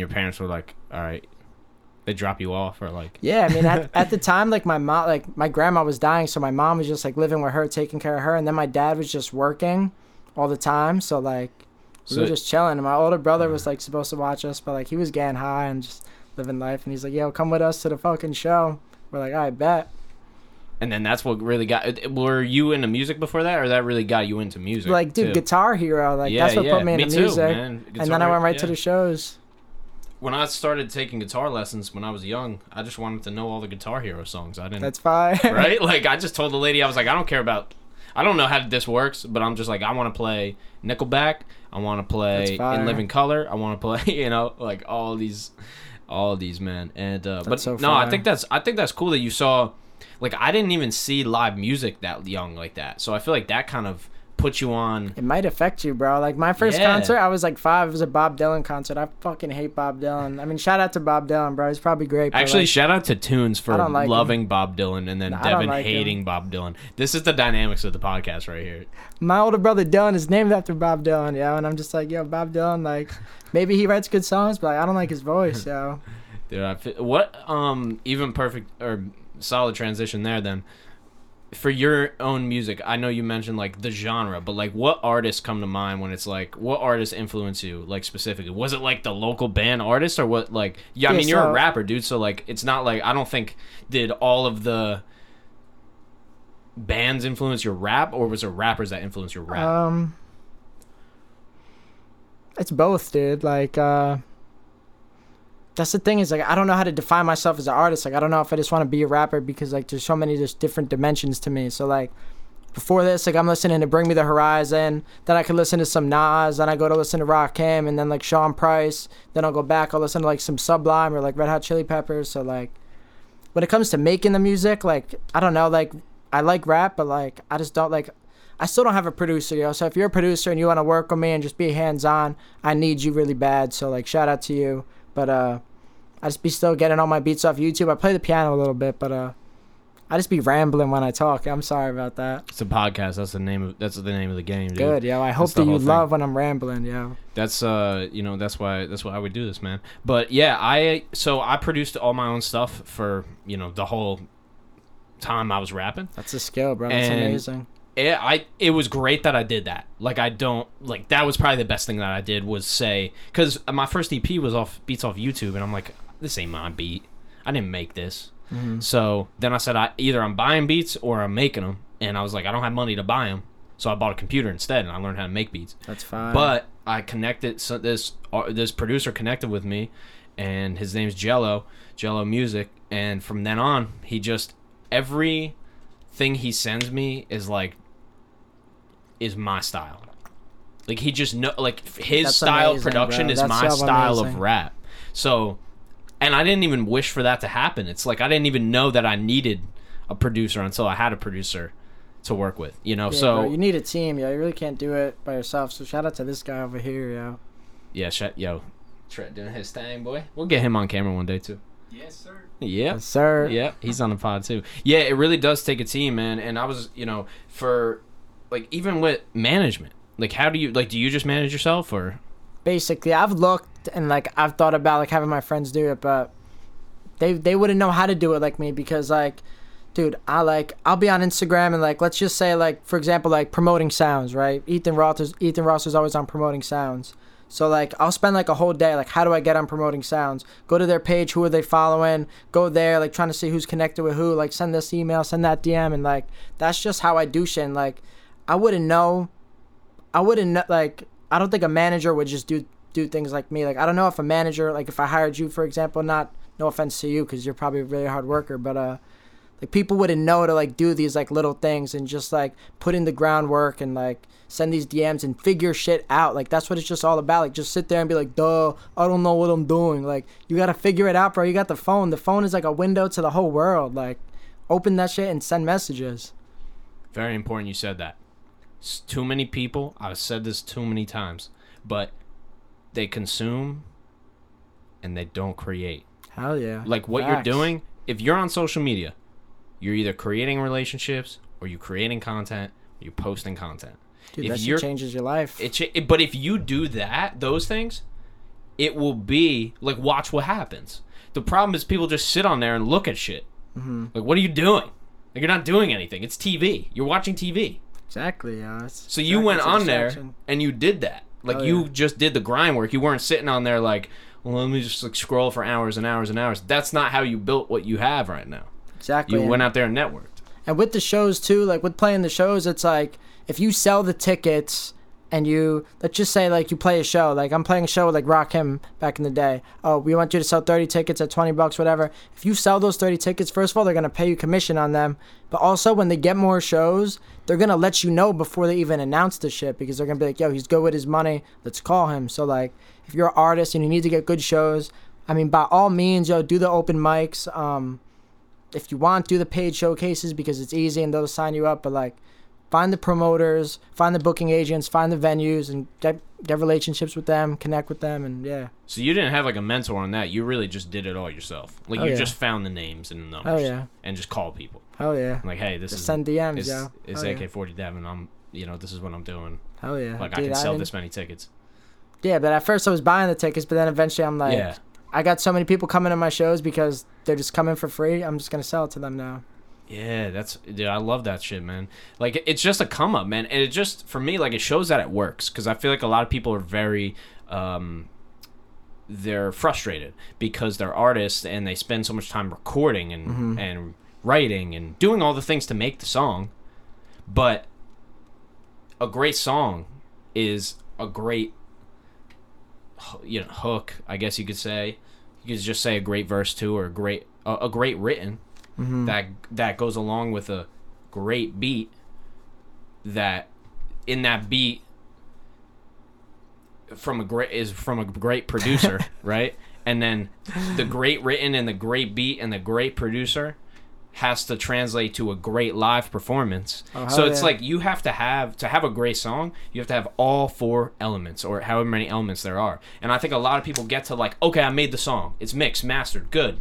your parents were like, "All right." They drop you off or like. Yeah, I mean, at, at the time, like my mom, like my grandma was dying, so my mom was just like living with her, taking care of her, and then my dad was just working all the time. So like, we So- were just chilling. And my older brother was like supposed to watch us, but like he was getting high and just living life. And he's like, "Yo, come with us to the fucking show." We're like, "I bet." And then that's what really got. Were you into music before that, or that really got you into music? Like, dude, too? Guitar Hero, like Yeah, that's what yeah, put me into too, music. and then I went right yeah. to the shows. When I started taking guitar lessons when I was young, I just wanted to know all the Guitar Hero songs. I didn't. That's fine. right? Like I just told the lady I was like, I don't care about. I don't know how this works, but I'm just like, I want to play Nickelback. I want to play In Living Color. I want to play, you know, like all these, all these man. And uh, but so no, I think that's I think that's cool that you saw. Like I didn't even see live music that young like that, so I feel like that kind of put you on. It might affect you, bro. Like my first Yeah. concert, I was like five. It was a Bob Dylan concert. I fucking hate Bob Dylan. I mean, shout out to Bob Dylan, bro. He's probably great. Actually, like, shout out to Tunes for I don't him. loving Bob Dylan and then don't Devin like him. hating Bob Dylan. This is the dynamics of the podcast right here. my older brother Dylan is named after Bob Dylan, yo. And I'm just like, yo, Bob Dylan, like, maybe he writes good songs, but like, I don't like his voice, yo. Dude, I fe- what um even perfect or solid transition there then. For your own music, I know you mentioned like the genre, but like what artists come to mind when it's like what artists influence you like specifically? Was it like the local band artist or what like yeah, I Yeah, mean you're a rapper, dude, so like it's not like I don't think did all of the bands influence your rap or was it rappers that influence your rap? Um, it's both, dude. Like, uh, that's the thing is like I don't know how to define myself as an artist. Like I don't know if I just want to be a rapper because like there's so many just different dimensions to me. So like before this, like I'm listening to Bring Me the Horizon. Then I could listen to some Nas. Then I go to listen to Rakim and then like Sean Price. Then I'll go back. I'll listen to like some Sublime or like Red Hot Chili Peppers. So like when it comes to making the music, like I don't know, like I like rap, but like I just don't like. I still don't have a producer, yo. So if you're a producer and you want to work with me and just be hands on, I need you really bad. So like shout out to you. But uh, I just be still getting all my beats off YouTube. I play the piano a little bit, but uh, I just be rambling when I talk. I'm sorry about that. it's a podcast. That's the name of that's the name of the game, dude. Good, yo. I hope the that you love when I'm rambling, yo. That's uh, you know, that's why that's why I would do this, man. But yeah, I so I produced all my own stuff for you know the whole time I was rapping. That's a skill, bro. That's And- amazing. It, I it was great that I did that. Like I don't like that was probably the best thing that I did was say because my first EP was off beats off YouTube, and I'm like, this ain't my beat. I didn't make this. Mm-hmm. So then I said, I either I'm buying beats or I'm making them, and I was like, I don't have money to buy them, so I bought a computer instead, and I learned how to make beats. That's fine. But I connected so this uh, this producer connected with me, and his name's Jello Jello Music, and from then on, he just every thing he sends me is like is my style. Like he just know like his That's style amazing, production bro. is That's my so style of rap. So, and I didn't even wish for that to happen. It's like I didn't even know that I needed a producer until I had a producer to work with. You know, Yeah, so bro, you need a team, yo. You really can't do it by yourself. So shout out to this guy over here, yo. Yeah, shut yo. Trent doing his thing, boy. We'll get him on camera one day too. Yes, sir. Yeah. Yes, sir. Yeah, he's on the pod too. Yeah, it really does take a team, man. And I was, you know, for like even with management, like how do you like do you just manage yourself or basically i've looked and like i've thought about like having my friends do it but they they wouldn't know how to do it like me because like dude i like i'll be on instagram and like let's just say like for example like promoting sounds right ethan roth is ethan ross is always on promoting sounds So like I'll spend like a whole day like how do I get on promoting sounds? Go to their page, who are they following? Go there, like trying to see who's connected with who, like send this email, send that DM and like that's just how I do shit. And, like I wouldn't know I wouldn't know like I don't think a manager would just do do things like me. Like I don't know if a manager like if I hired you for example, not no offense to you cuz you're probably a really hard worker, but uh like people wouldn't know to like do these like little things and just like put in the groundwork and like send these DMs and figure shit out. Like that's what it's just all about. Like just sit there and be like, duh, I don't know what I'm doing. Like you gotta figure it out, bro. You got the phone. The phone is like a window to the whole world. Like open that shit and send messages. Very important you said that. It's too many people, I've said this too many times, but they consume and they don't create. Hell yeah. Like what Facts. you're doing, if you're on social media, you're either creating relationships or you're creating content or you're posting content. Dude, if that changes your life. It, cha- it but if you do that, those things, it will be like watch what happens. The problem is people just sit on there and look at shit. mm-hmm. Like what are you doing? Like you're not doing anything. It's TV. You're watching TV. Exactly, yeah. So you went on there and you did that. Like Oh, you yeah. just did the grind work. You weren't sitting on there like, well, let me just like scroll for hours and hours and hours. That's not how you built what you have right now. Exactly. You and- went out there and networked. And with the shows too, like with playing the shows, it's like if you sell the tickets and you let's just say like you play a show, like I'm playing a show with like Rakim back in the day. Oh, we want you to sell 30 tickets at 20 bucks, whatever. If you sell those 30 tickets, first of all, they're gonna pay you commission on them, but also when they get more shows, they're gonna let you know before they even announce the shit because they're gonna be like, yo, he's good with his money, let's call him. So like, if you're an artist and you need to get good shows, I mean, by all means, yo, do the open mics. Um, if you want, do the paid showcases because it's easy and they'll sign you up. But like, find the promoters, find the booking agents, find the venues, and get get relationships with them, connect with them, and yeah. So you didn't have like a mentor on that. You really just did it all yourself. Like Oh, you yeah. just found the names and the numbers Oh yeah, and just called people. hell yeah. Like, hey, this Just is send DMs, it's, yo. it's Hell. AK-40 Devin. I'm, you know, this is what I'm doing. Hell yeah. Like I can sell didn't- this many tickets. Yeah, but at first I was buying the tickets, but then eventually I'm like, yeah. I got so many people coming to my shows because they're just coming for free. I'm just gonna sell it to them now. Yeah, that's dude. I love that shit, man. Like it's just a come up, man. And it just for me, like it shows that it works because I feel like a lot of people are very, um, they're frustrated because they're artists and they spend so much time recording and Mhm. and writing and doing all the things to make the song, but a great song is a great, you know, hook. I guess you could say. You could just say a great verse too, or a great a, a great written Mm-hmm. that that goes along with a great beat that in that beat from a great is from a great producer right? And then the great written and the great beat and the great producer has to translate to a great live performance. Oh, so it's yeah. like you have to have to have a great song you have to have all four elements or however many elements there are. And i think a lot of people get to like okay i made the song. It's mixed mastered good.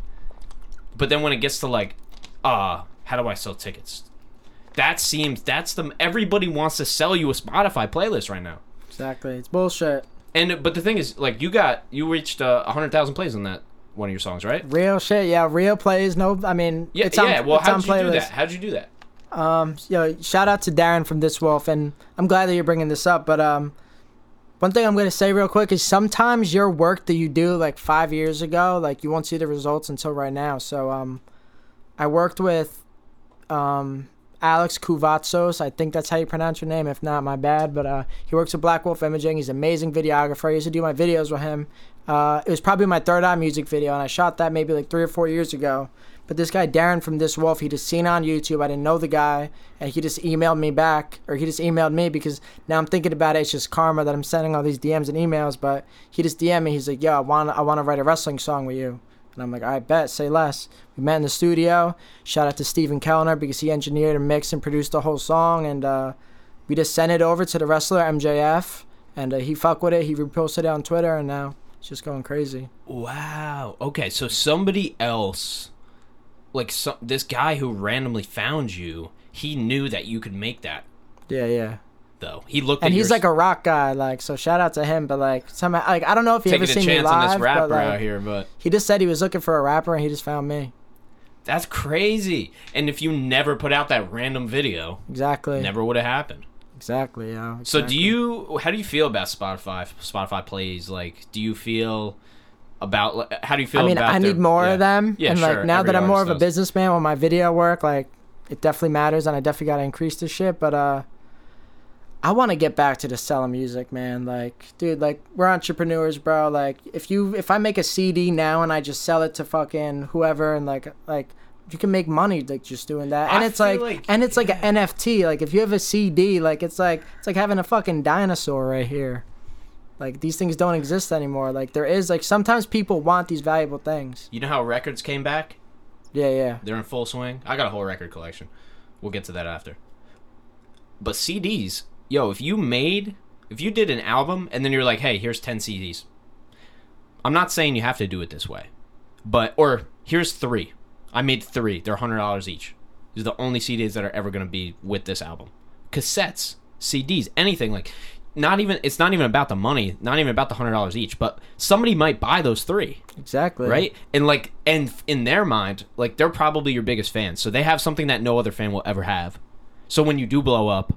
But then when it gets to like uh how do i sell tickets that seems that's the everybody wants to sell you a spotify playlist right now Exactly. It's bullshit. and but the thing is like you got you reached uh, 100000 plays on that one of your songs right Real shit. Yeah, real plays. No, I mean, yeah it's on, yeah well how did you do that how'd you do that Um, yo, shout out to Darren from This Wolf, and I'm glad that you're bringing this up. But um, one thing I'm gonna say real quick is sometimes your work that you do like five years ago, like you won't see the results until right now. So um, I worked with um Alex Kuvatsos. I think that's how you pronounce your name. If not, my bad. But uh, he works with Black Wolf Imaging. He's an amazing videographer. I used to do my videos with him. Uh, it was probably my third eye music video, and I shot that maybe like three or four years ago. But this guy Darren from This Wolf, he just seen on YouTube. I didn't know the guy, and he just emailed me back, or he just emailed me because now I'm thinking about it. It's just karma that I'm sending all these DMs and emails. But he just DM'd me. He's like, "Yo, I want I want to write a wrestling song with you." And I'm like, I bet, say less. We met in the studio. Shout out to Stephen Kellner because he engineered and mixed and produced the whole song. And uh, we just sent it over to the wrestler MJF, and uh, he fucked with it. He reposted it on Twitter, and now it's just going crazy. wow okay so somebody else like some, this guy who randomly found you he knew that you could make that Yeah, yeah. Though he looked And he's like a rock guy, like so. Shout out to him, but like somehow, like I don't know if he taking ever seen me chance on live, this rapper but like out here but he just said he was looking for a rapper, and he just found me. That's crazy. And if you never put out that random video, Exactly. never would have happened. Exactly. Yeah. So do you? How do you feel about Spotify? Spotify plays. Like, do you feel about? How do you feel? I mean, I their- need more yeah. of them. Yeah, and sure, like now that I'm more of a does. businessman with my video work, like it definitely matters, and I definitely got to increase this shit. But uh, I want to get back to the selling music, man. Like, dude, like we're entrepreneurs, bro. Like, if you if I make a CD now and I just sell it to fucking whoever, and like like you can make money like just doing that. And I it's like, like- and it's like an NFT. Like if you have a CD, like it's like it's like having a fucking dinosaur right here. Like these things don't exist anymore. Like there is like sometimes people want these valuable things. You know how records came back? Yeah, yeah. They're in full swing. I got a whole record collection. We'll get to that after. But CDs, yo, if you made, if you did an album and then you're like, hey, here's 10 CDs. I'm not saying you have to do it this way, but, or here's three. I made three. They're $100 each. These are the only CDs that are ever going to be with this album. Cassettes, CDs, anything like, not even, it's not even about the money, not even about the $100 each, but somebody might buy those three Exactly. right and like and in their mind like they're probably your biggest fans so they have something that no other fan will ever have so when you do blow up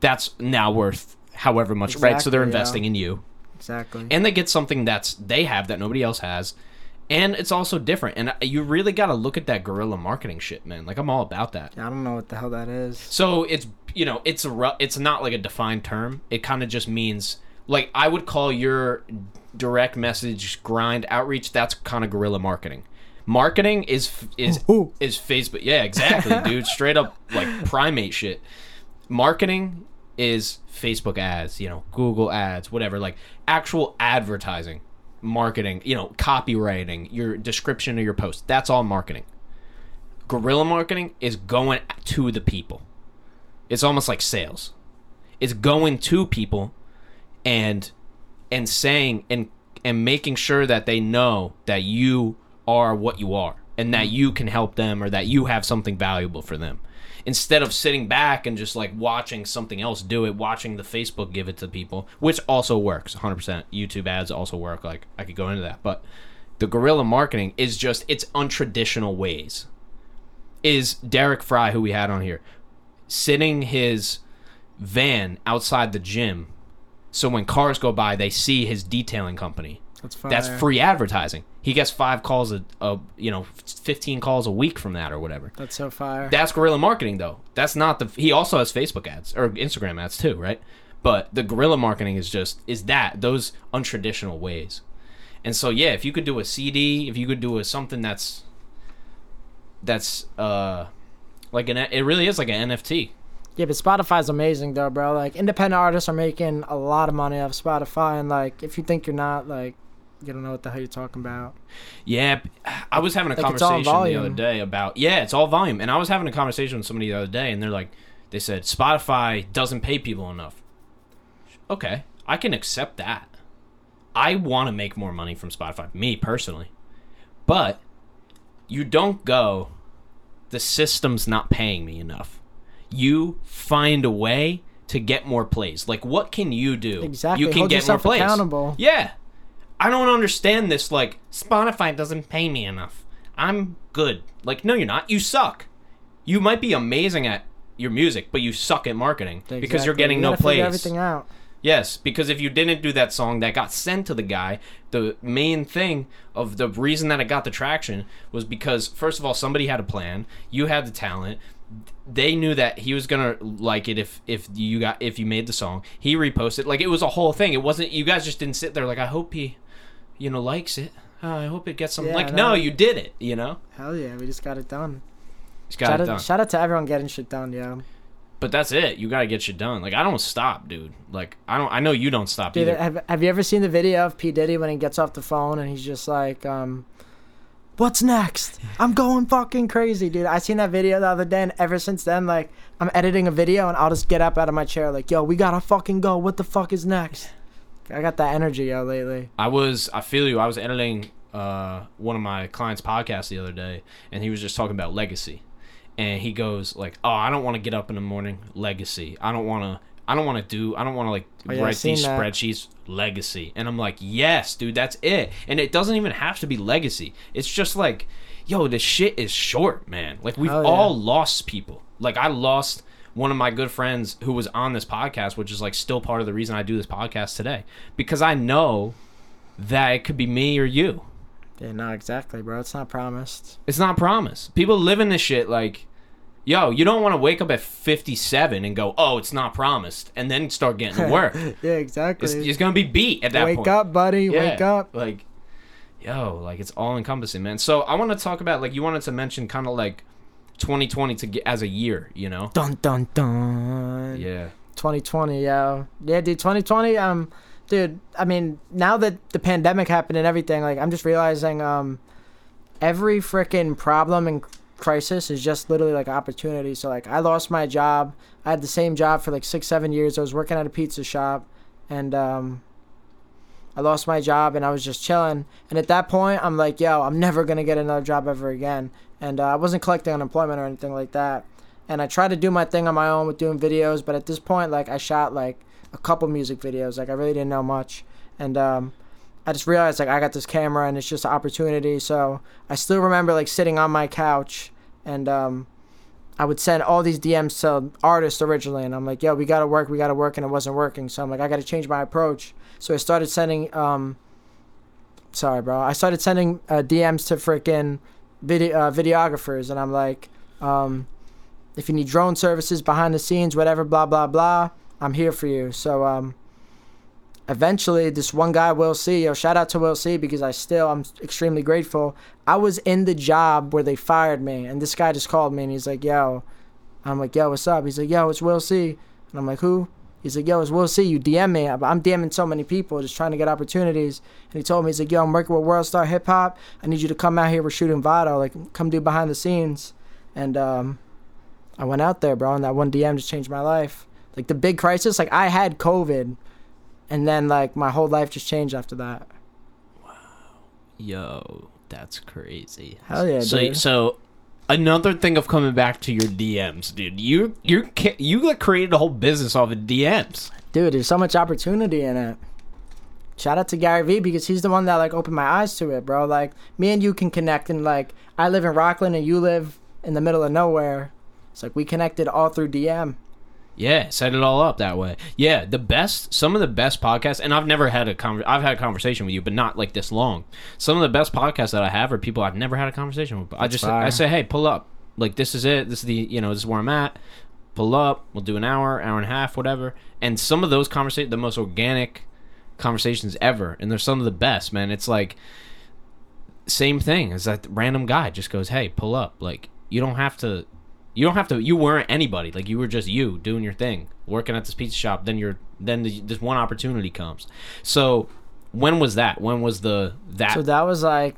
that's now worth however much right so they're Exactly, yeah. investing in you Exactly. and they get something that's they have that nobody else has and it's also different and you really got to look at that guerrilla marketing shit man like i'm all about that I don't know what the hell that is. so it's you know it's a it's not like a defined term. It kind of just means like I would call your direct message grind outreach. That's kind of guerrilla marketing. Marketing is is Ooh. is Facebook. Yeah, exactly, dude. Straight up like primate shit. Marketing is Facebook ads, you know, Google ads, whatever. Like actual advertising, marketing, you know, copywriting, your description of your post. That's all marketing guerrilla marketing is going to the people. It's almost like sales. It's going to people and and saying and and making sure that they know that you are what you are and that you can help them or that you have something valuable for them. Instead of sitting back and just like watching something else do it, watching the Facebook give it to people, which also works 100%. YouTube ads also work. Like I could go into that, but the guerrilla marketing is just it's untraditional ways is Derek Fry, who we had on here, sitting his van outside the gym. So when cars go by, they see his detailing company. That's. That's free advertising. He gets five calls a, a you know, fifteen calls a week from that or whatever. That's so fire. That's guerrilla marketing, though. That's not the. He also has Facebook ads or Instagram ads too, right? But the guerrilla marketing is just is that those untraditional ways. And so yeah, if you could do a CD, if you could do a something that's that's uh like an it really is like an NFT. yeah, but Spotify's amazing though, bro. Like independent artists are making a lot of money off Spotify, and like if you think you're not, like you don't know what the hell you're talking about. Yeah, I was having a Like, conversation the other day about yeah, it's all volume, and I was having a conversation with somebody the other day, and they're like, they said Spotify doesn't pay people enough. Okay, I can accept that. I want to make more money from Spotify, me personally, but you don't go. The system's not paying me enough. You find a way to get more plays. Like, what can you do? Exactly. You can Hold get more plays. accountable. Yeah. I don't understand this like Spotify doesn't pay me enough. I'm good. Like no you're not. You suck. You might be amazing at your music, but you suck at marketing because you're getting You no plays. Everything out. Yes, because if you didn't do that song that got sent to the guy, the main thing of the reason that it got the traction was because first of all somebody had a plan, you had the talent. They knew that he was gonna like it if if you got if you made the song. He reposted like it was a whole thing. It wasn't you guys just didn't sit there like I hope he, you know, likes it. Uh, I hope it gets some Yeah, like. no. No, you did it. You know, Hell yeah, we just got it done. just got Shout it out, done. shout out to everyone getting shit done, yo. But that's it. You gotta get shit done. Like I don't stop, dude. Like I don't. I know you don't stop Dude, either. have, have you ever seen the video of P Diddy when he gets off the phone and he's just like, um, "What's next? I'm going fucking crazy, dude." I seen that video the other day, and ever since then, like, I'm editing a video and I'll just get up out of my chair, like, "Yo, we gotta fucking go. What the fuck is next?" I got that energy, yo, lately. I was I feel you. I was editing uh, one of my clients' podcasts the other day, and he was just talking about legacy, and he goes like, "Oh, I don't want to get up in the morning. Legacy. I don't want to. I don't want to do. I don't want to like Oh, yeah, write these that. spreadsheets. Legacy." And I'm like, "Yes, dude, that's it." And it doesn't even have to be legacy. It's just like, yo, this shit is short, man. Like we've Oh, yeah. all lost people. Like I lost one of my good friends who was on this podcast, which is like still part of the reason I do this podcast today, because I know that it could be me or you. Yeah, no, exactly, bro. It's not promised. It's not promised. People live in this shit like, yo, you don't want to wake up at 57 and go, oh, it's not promised, and then start getting to work. yeah, exactly. it's, it's gonna be beat at that Wake point. up, buddy. Yeah, Wake up. Like, yo, like it's all encompassing, man. So I want to talk about like you wanted to mention kind of like 2020 to get as a year, you know? Dun dun dun. Yeah. 2020, yeah. Yeah, dude, 2020, um, dude, I mean, now that the pandemic happened and everything, like, I'm just realizing, um, every freaking problem and crisis is just literally like opportunity. So, like, I lost my job. I had the same job for like six, seven years. I was working at a pizza shop, and, um, I lost my job and I was just chilling. And at that point, I'm like, yo, I'm never going to get another job ever again. And uh, I wasn't collecting unemployment or anything like that and I tried to do my thing on my own with doing videos, but at this point, like I shot like a couple music videos, like I really didn't know much, and um, I just realized like I got this camera and it's just an opportunity. So I still remember like sitting on my couch and um, I would send all these DMs to artists originally, and I'm like, yo, we gotta work, we gotta work, and it wasn't working. So I'm like, I gotta change my approach. So I started sending, um, sorry, bro, I started sending uh, DMs to freaking video uh, videographers, and I'm like, um if you need drone services behind the scenes, whatever, blah blah blah, I'm here for you. So um, eventually, this one guy, Will C, yo, shout out to Will C because I still I'm extremely grateful. I was in the job where they fired me, and this guy just called me and he's like, yo, I'm like, yo, what's up? He's like, yo, it's Will C, and I'm like, who? He's like, yo, it's Will C. You DM me. I'm DMing so many people, just trying to get opportunities. And he told me, he's like, yo, I'm working with World Star Hip Hop. I need you to come out here. We're shooting Vado. Like, come do behind the scenes. And um, I went out there, bro, and that one DM just changed my life. Like the big crisis, like I had COVID, and then like my whole life just changed after that. Wow. Yo, that's crazy. Hell yeah, So dude. so another thing of coming back to your DMs, dude. You you you like created a whole business off of DMs. Dude, there's so much opportunity in it. Shout out to Gary Vee because he's the one that like opened my eyes to it, bro. Like me and you can connect, and like I live in Rockland and you live in the middle of nowhere. It's like we connected all through DM. Yeah, set it all up that way. Yeah, the best, some of the best podcasts, and I've never had a conver- I've had a conversation with you, but not like this long. Some of the best podcasts that I have are people I've never had a conversation with. I just I say, hey, pull up. Like this is it. This is the you know this is where I'm at. Pull up. We'll do an hour, hour and a half, whatever. And some of those conversations, the most organic conversations ever, and they're some of the best, man. It's like same thing as that random guy just goes, hey, pull up. Like you don't have to you don't have to you weren't anybody. Like you were just you doing your thing working at this pizza shop. Then you're then the, this one opportunity comes. So when was that? When was the that? So that was like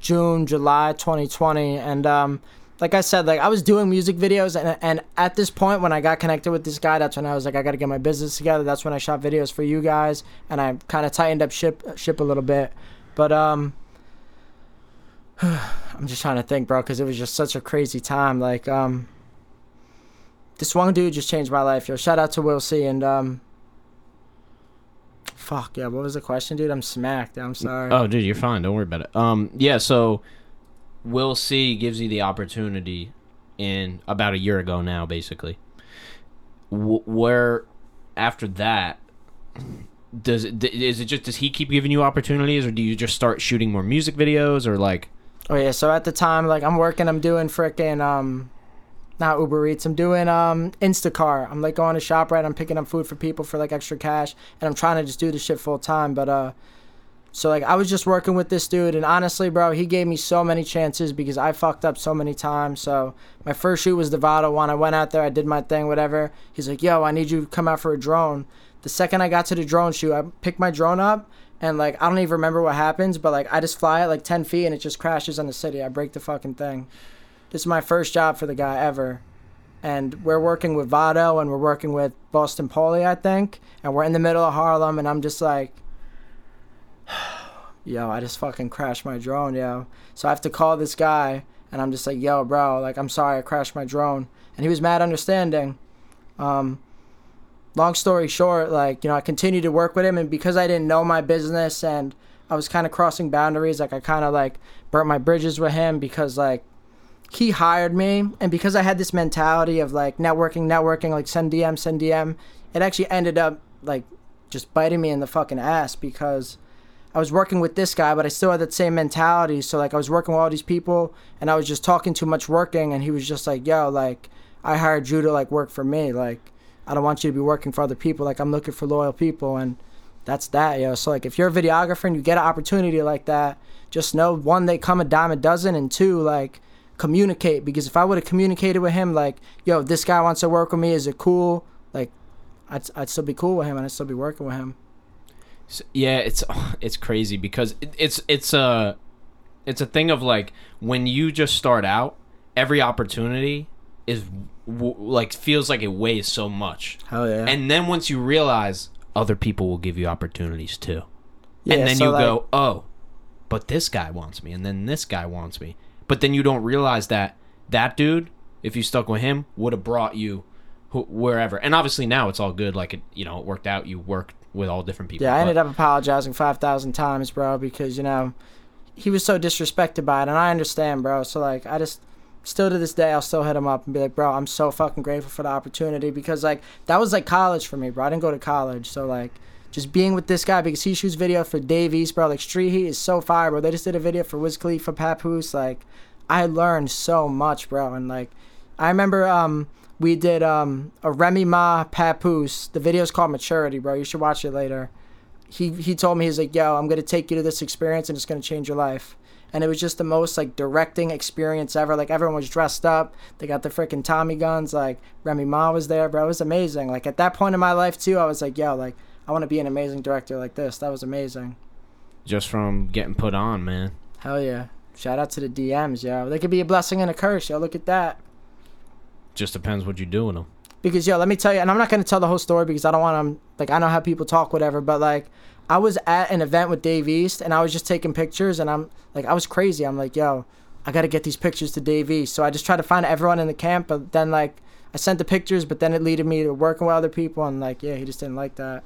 June, July 2020, and um, like I said, like I was doing music videos, and and at this point when I got connected with this guy, that's when I was like, I got to get my business together. That's when I shot videos for you guys, and I kind of tightened up ship ship a little bit, but um. I'm just trying to think, bro, because it was just such a crazy time. Like, um, this one dude just changed my life. Yo, shout out to Will C. And um, fuck yeah, what was the question, dude? I'm smacked. I'm sorry. oh dude you're fine don't worry about it um yeah so will c gives you the opportunity in about a year ago now basically w- where after that does it is it just does he keep giving you opportunities or do you just start shooting more music videos or like Oh yeah, so at the time, like I'm working, I'm doing frickin' um, not Uber Eats, I'm doing um Instacart. I'm like going to ShopRite, I'm picking up food for people for like extra cash, and I'm trying to just do this shit full time. But uh, so like I was just working with this dude, and honestly, bro, he gave me so many chances because I fucked up so many times. So my first shoot was the Vado one. I went out there, I did my thing, whatever. He's like, yo, I need you to come out for a drone. The second I got to the drone shoot, I picked my drone up and like I don't even remember what happens, but like I just fly it like ten feet and it just crashes on the city. I break the fucking thing. This is my first job for the guy ever. And we're working with Vado and we're working with Boston Poly, I think. And we're in the middle of Harlem and I'm just like Yo, I just fucking crashed my drone, yo. So I have to call this guy and I'm just like, yo, bro, like I'm sorry I crashed my drone. And he was mad understanding. Um long story short, like, you know, I continued to work with him and because I didn't know my business and I was kind of crossing boundaries, like I kind of like burnt my bridges with him because like he hired me, and because I had this mentality of like networking, networking, like send DM, send DM, it actually ended up like just biting me in the fucking ass because I was working with this guy, but I still had that same mentality. So like I was working with all these people, and I was just talking too much working, and he was just like, "Yo, like I hired you to like work for me, like." I don't want you to be working for other people. Like I'm looking for loyal people, and that's that, yo. So like, if you're a videographer and you get an opportunity like that, just know one, they come a dime a dozen, and two, like communicate. Because if I would have communicated with him, like, yo, this guy wants to work with me, is it cool? Like, I'd I'd still be cool with him, and I'd still be working with him. So, yeah, it's it's crazy because it, it's it's a it's a thing of like when you just start out, every opportunity is w- like feels like it weighs so much. Hell yeah. And then once you realize other people will give you opportunities too. Yeah, and then so, you like- go, "Oh, but this guy wants me." And then this guy wants me. But then you don't realize that that dude, if you stuck with him, would have brought you wh- wherever. And obviously now it's all good like it, you know, it worked out. You worked with all different people. Yeah, I but- ended up apologizing five thousand times, bro, because you know he was so disrespected by it, and I understand, bro. So like, I just still to this day, I'll still hit him up and be like, bro, I'm so fucking grateful for the opportunity because like that was like college for me, bro. I didn't go to college, so like. Just being with this guy because he shoots video for Dave East, bro. Like Street Heat is so fire, bro. They just did a video for Wiz Khalifa, Papoose. Like, I learned so much, bro. And like, I remember um we did um a Remy Ma Papoose. The video's called Maturity, bro. You should watch it later he he told me he's like, "Yo, I'm gonna take you to this experience and it's gonna change your life." And it was just the most like directing experience ever. Like everyone was dressed up. They got the freaking Tommy guns. Like Remy Ma was there, bro. It was amazing. Like at that point in my life too, I was like, "Yo, like I want to be an amazing director like this." That was amazing. just from getting put on, man. Hell yeah! Shout out to the DMs, yo. They could be a blessing and a curse, yo. Look at that. Just depends what you do with them. because yo, let me tell you, and I'm not gonna tell the whole story because I don't want to. Like, I know how people talk, whatever. But like, I was at an event with Dave East, and I was just taking pictures, and I'm like, I was crazy. I'm like, yo, I gotta get these pictures to Dave East. So I just tried to find everyone in the camp, but then like, I sent the pictures, but then it leaded me to working with other people, and like, yeah, he just didn't like that.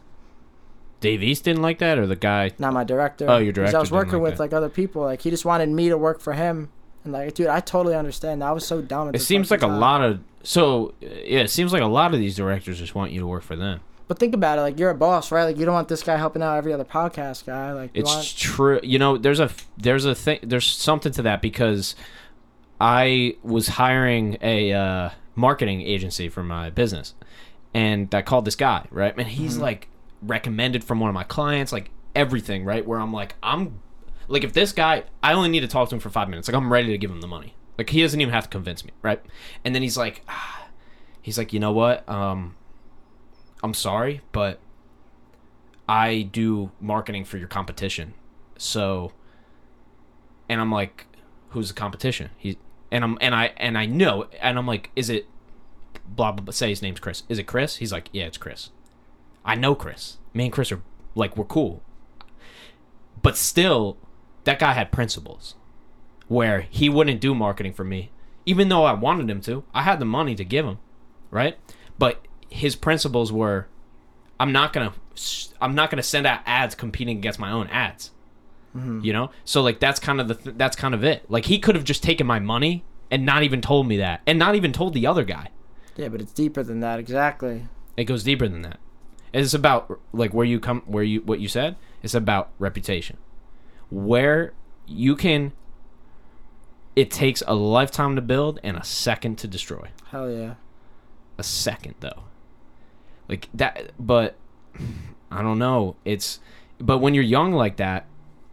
Dave East didn't like that, or the guy. Not my director. Oh, your director I was working like with that. like other people. Like he just wanted me to work for him, and like, dude, I totally understand. I was so dumb. It seems like a time. lot of so yeah. It seems like a lot of these directors just want you to work for them. But think about it, like you're a boss, right? Like you don't want this guy helping out every other podcast guy. Like It's want true. You know, there's a there's a thing. There's something to that because I was hiring a uh, marketing agency for my business, and I called this guy right, and he's like recommended from one of my clients, like everything, right? Where I'm like, I'm like, if this guy, I only need to talk to him for five minutes. Like I'm ready to give him the money. Like he doesn't even have to convince me, right? And then he's like, ah, he's like, you know what? Um, I'm sorry, but I do marketing for your competition. So and I'm like, who's the competition? He and I'm and I and I know and I'm like, is it blah blah blah say his name's Chris. Is it Chris? He's like, Yeah, it's Chris. I know Chris. Me and Chris are like we're cool. But still, that guy had principles where he wouldn't do marketing for me. Even though I wanted him to. I had the money to give him. Right? But his principles were I'm not gonna I'm not gonna send out ads competing against my own ads. Mm-hmm. You know, so like that's kind of the th- that's kind of it. Like he could have just taken my money and not even told me that, and not even told the other guy. Yeah, but it's deeper than that. Exactly. It goes deeper than that. It's about like where you come, where you what you said. It's about reputation, where you can. It takes a lifetime to build and a second to destroy. Hell yeah. a second though like that but i don't know it's but when you're young like that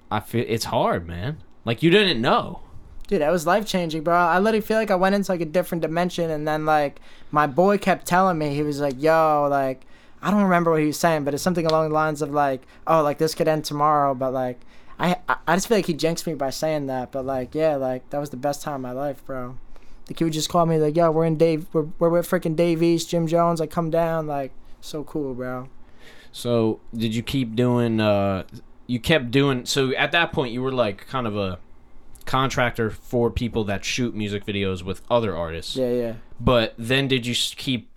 i feel it's hard man like you didn't know Dude, that was life changing, bro. I literally feel like I went into like a different dimension, and then like my boy kept telling me he was like, "Yo, like I don't remember what he was saying, but it's something along the lines of like, oh, like this could end tomorrow, but like I I, just feel like he jinxed me by saying that, but like yeah, like that was the best time of my life, bro. Like he would just call me like, "Yo, we're in Dave, we're we're with freaking Dave East, Jim Jones, like come down, like so cool, bro." so did you keep doing uh you kept doing so at that point you were like kind of a contractor for people that shoot music videos with other artists Yeah, yeah. but then did you keep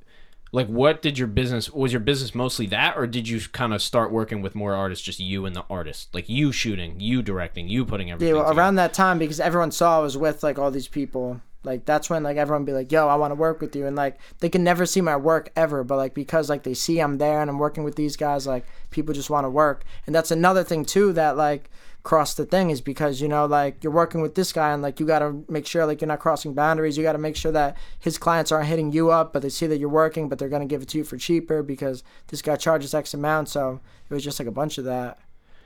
like what did your business was your business mostly that or did you kind of start working with more artists just you and the artist like you shooting you directing you putting everything Yeah, well, around that time because everyone saw I was with like all these people. Like that's when like everyone be like, "Yo, I want to work with you," and like they can never see my work ever, but like because like they see I'm there and I'm working with these guys, like people just want to work, and that's another thing too that like cross the thing is because you know like you're working with this guy and like you got to make sure like you're not crossing boundaries. You got to make sure that his clients aren't hitting you up but they see that you're working but they're going to give it to you for cheaper because this guy charges x amount. So it was just like a bunch of that.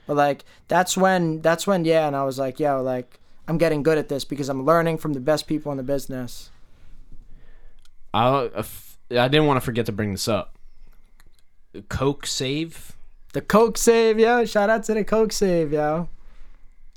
But like that's when that's when yeah and i was like yo like i'm getting good at this because i'm learning from the best people in the business I uh, I didn't want to forget to bring this up. Coke save. the coke save yo shout out to the coke save yo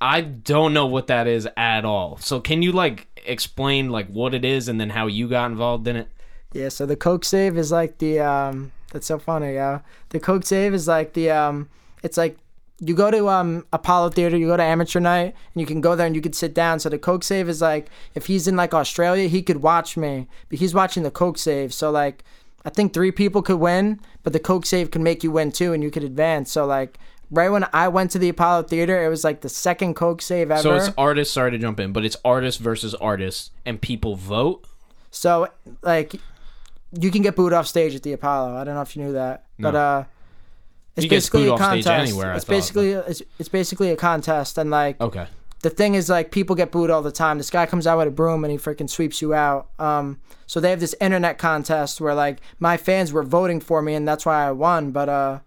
I don't know what that is at all. So can you like explain like what it is and then how you got involved in it? Yeah, so the Coke save is like the um that's so funny, yeah. The Coke save is like the um it's like you go to um Apollo Theater, you go to amateur night, and you can go there and you can sit down. So the Coke save is like if he's in like Australia, he could watch me, but he's watching the Coke save. So like I think three people could win, but the Coke save can make you win too, and you could advance. So like right when I went to the Apollo Theater, it was like the second Coke save ever. So it's artists. Sorry to jump in, but it's artists versus artists, and people vote. So like you can get booed off stage at the Apollo. I don't know if you knew that. But uh it's You basically a off stage contest. anywhere, I it's thought, basically it's, it's basically a contest and like Okay. the thing is like people get booed all the time. This guy comes out with a broom and he freaking sweeps you out. Um so they have this internet contest where like my fans were voting for me and that's why I won, but uh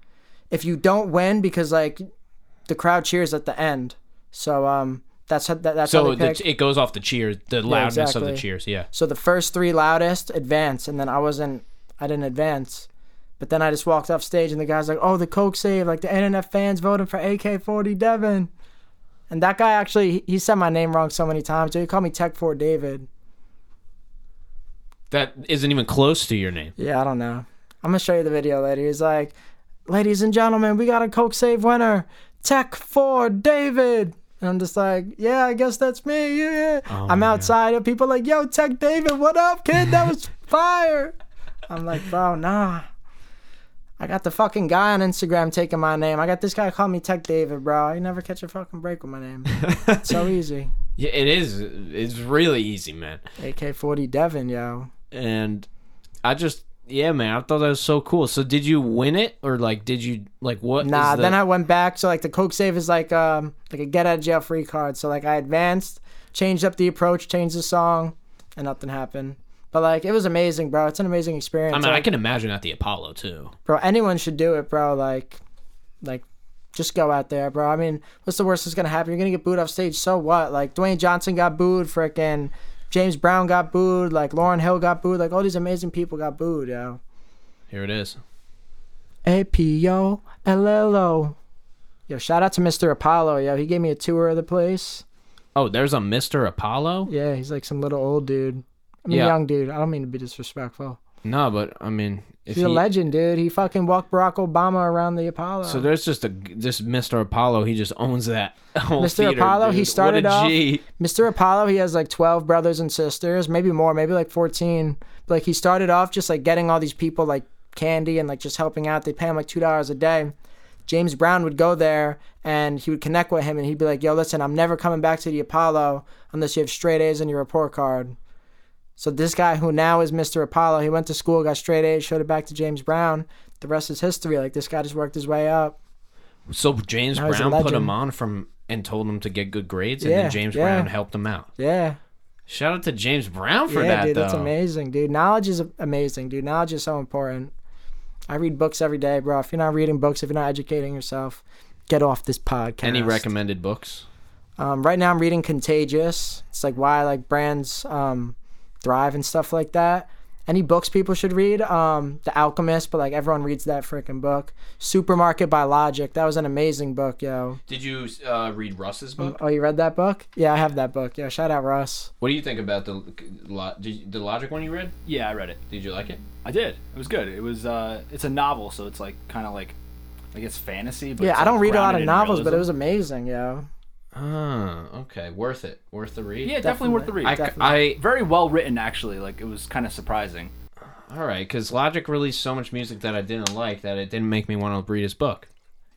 if you don't win because like the crowd cheers at the end. So um that's how that, that's how So they the, it goes off the cheers, the loudness of the cheers. Yeah. So the first three loudest advance, and then I wasn't, I didn't advance. But then I just walked off stage, and the guy's like, "Oh, the Coke save! Like the internet fans voting for AK40 Devin." And that guy actually, he- said my name wrong so many times. Dude, he called me Tech 4 David. That isn't even close to your name. Yeah, I don't know. I'm gonna show you the video later. He's like, "Ladies and gentlemen, we got a Coke save winner, Tech 4 David." And I'm just like, yeah, I guess that's me. Yeah. Oh I'm my God. outside and people are like, yo, Tech David, what up, kid? That was fire. I'm like, bro, nah. I got the fucking guy on Instagram taking my name. I got this guy calling me Tech David, bro. You never catch a fucking break with my name. it's so easy. Yeah, it is. It's really easy, man. AK40 Devin, yo. And I just, yeah, man. I thought that was so cool. So did you win it, or like, did you like what? Nah, the- then I went back. So like the Coke save is like um like a get out of jail free card. So like I advanced, changed up the approach, changed the song, and nothing happened. But like it was amazing, bro. It's an amazing experience. I mean, I can imagine at the Apollo too. bro, anyone should do it, bro. Like, like, just go out there, bro. I mean, what's the worst that's gonna happen? You're gonna get booed off stage. So what? Like Dwayne Johnson got booed. Frickin' James Brown got booed. Like Lauryn Hill got booed. Like all these amazing people got booed, yo. Here it is. A P O L L O. Yo, shout out to Mr. Apollo, yo. He gave me a tour of the place. Oh, there's a Mr. Apollo. Yeah, he's like some little old dude. I mean, Yeah. young dude. I don't mean to be disrespectful. No, but I mean, if He's a he, legend, dude. He fucking walked Barack Obama around the Apollo. so there's just a this Mr. Apollo. He just owns that. Whole Mr. theater, Apollo, he dude. started what a off- G. Mr. Apollo, he has like 12 brothers and sisters, maybe more, maybe like 14. But like he started off just like getting all these people like candy and like just helping out. They pay him like $2 a day. James Brown would go there and he would connect with him and he'd be like, yo, listen, I'm never coming back to the Apollo unless you have straight A's on your report card. So this guy who now is Mr. Apollo, he went to school, got straight A's, showed it back to James Brown. The rest is history. Like this guy just worked his way up. So James Now Brown put him on from and told him to get good grades, and Yeah, then James yeah. Brown helped him out. Yeah. Shout out to James Brown for yeah, that, dude, though. that's amazing, dude. Knowledge is amazing, dude. Knowledge is so important. I read books every day, bro. If you're not reading books, if you're not educating yourself, get off this podcast. Any recommended books? Um, right now, I'm reading Contagious. It's like why like brands um, thrive and stuff like that. Any books people should read? Um, The Alchemist, but like everyone reads that freaking book. Supermarket by Logic. That was an amazing book, yo. Did you uh, read Russ's book? Oh, you read that book? Yeah, I have that book. Yeah, shout out Russ. What do you think about the lo- the Logic one you read? Yeah, I read it. Did you like it? I did. It was good. It was. uh It's a novel, so it's like kind of like, I guess fantasy. But Yeah, I don't like, read a lot of in novels, but it was amazing, yo. Oh, okay. Worth it. Worth the read. Yeah, definitely, worth the read. I, definitely. I Very well written, actually. Like it was kind of surprising. all right, because Logic released so much music that I didn't like that it didn't make me want to read his book.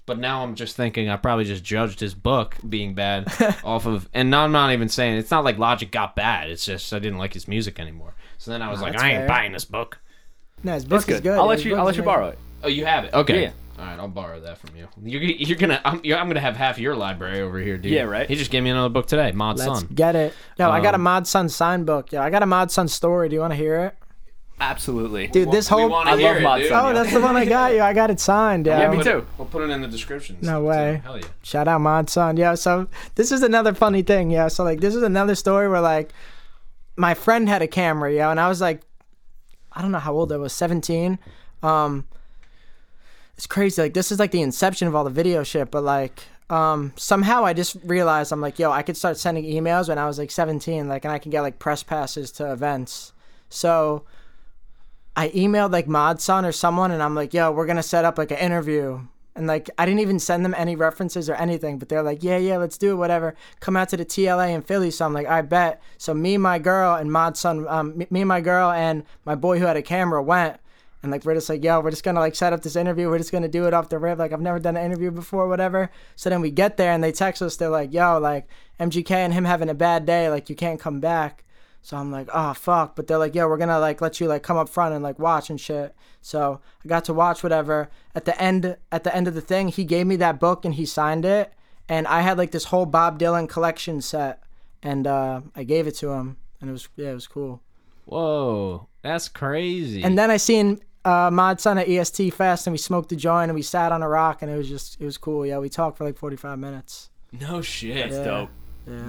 But now I'm just thinking I probably just judged his book being bad off of, and now I'm not even saying it's not like Logic got bad. It's just I didn't like his music anymore. So then I was No, like, that's I ain't fair. buying this book. No, his book It's good. is good. I'll let his you. I'll let you amazing. borrow it. Oh, you have it. Okay. Yeah. All right, I'll borrow that from you. You're you're gonna I'm, you're, I'm gonna have half your library over here, dude. Yeah, right. He just gave me another book today, Mod Let's Sun. get it. Yo, I got a Um, Mod Sun sign book. Yo, I got a Mod Sun story. Do you want to hear it? Absolutely. Dude, this whole. wanna I love it, Mod dude. Sun. Oh, that's the one I got you. I got it signed. Yeah, Yeah, me too. We'll put it in the description. No too. way. Hell yeah. Shout out Mod Sun. Yeah, so this is another funny thing. Yeah, so like this is another story where like my friend had a camera, yeah, and I was like, I don't know how old I was, 17. Um, it's crazy. Like this is like the inception of all the video shit, but like um somehow I just realized I'm like, yo, I could start sending emails when I was like 17, like, and I can get like press passes to events. So I emailed like Mod Sun or someone, and I'm like, yo, we're gonna set up like an interview. And like, I didn't even send them any references or anything, but they're like, yeah, yeah, let's do it, whatever. Come out to the TLA in Philly. So I'm like, I bet. So me, my girl, and Mod Sun, um, me, me, my girl, and my boy who had a camera went. And like, we're just like, yo, we're just gonna like set up this interview. We're just gonna do it off the rip. Like, I've never done an interview before, whatever. So then we get there, and they text us. They're like, yo, like, MGK and him having a bad day. Like, you can't come back. So I'm like, oh fuck. But they're like, yo, we're gonna like let you like come up front and like watch and shit. So I got to watch whatever. At the end at the end of the thing, he gave me that book and he signed it. And I had like this whole Bob Dylan collection set. And uh, I gave it to him. And it was yeah, it was cool. Whoa, that's crazy. And then I seen uh, Mod Sun at EST Fest and we smoked a joint and we sat on a rock and it was just it was cool. Yeah, we talked for like forty five minutes. no shit, That's Yeah. dope. Yeah.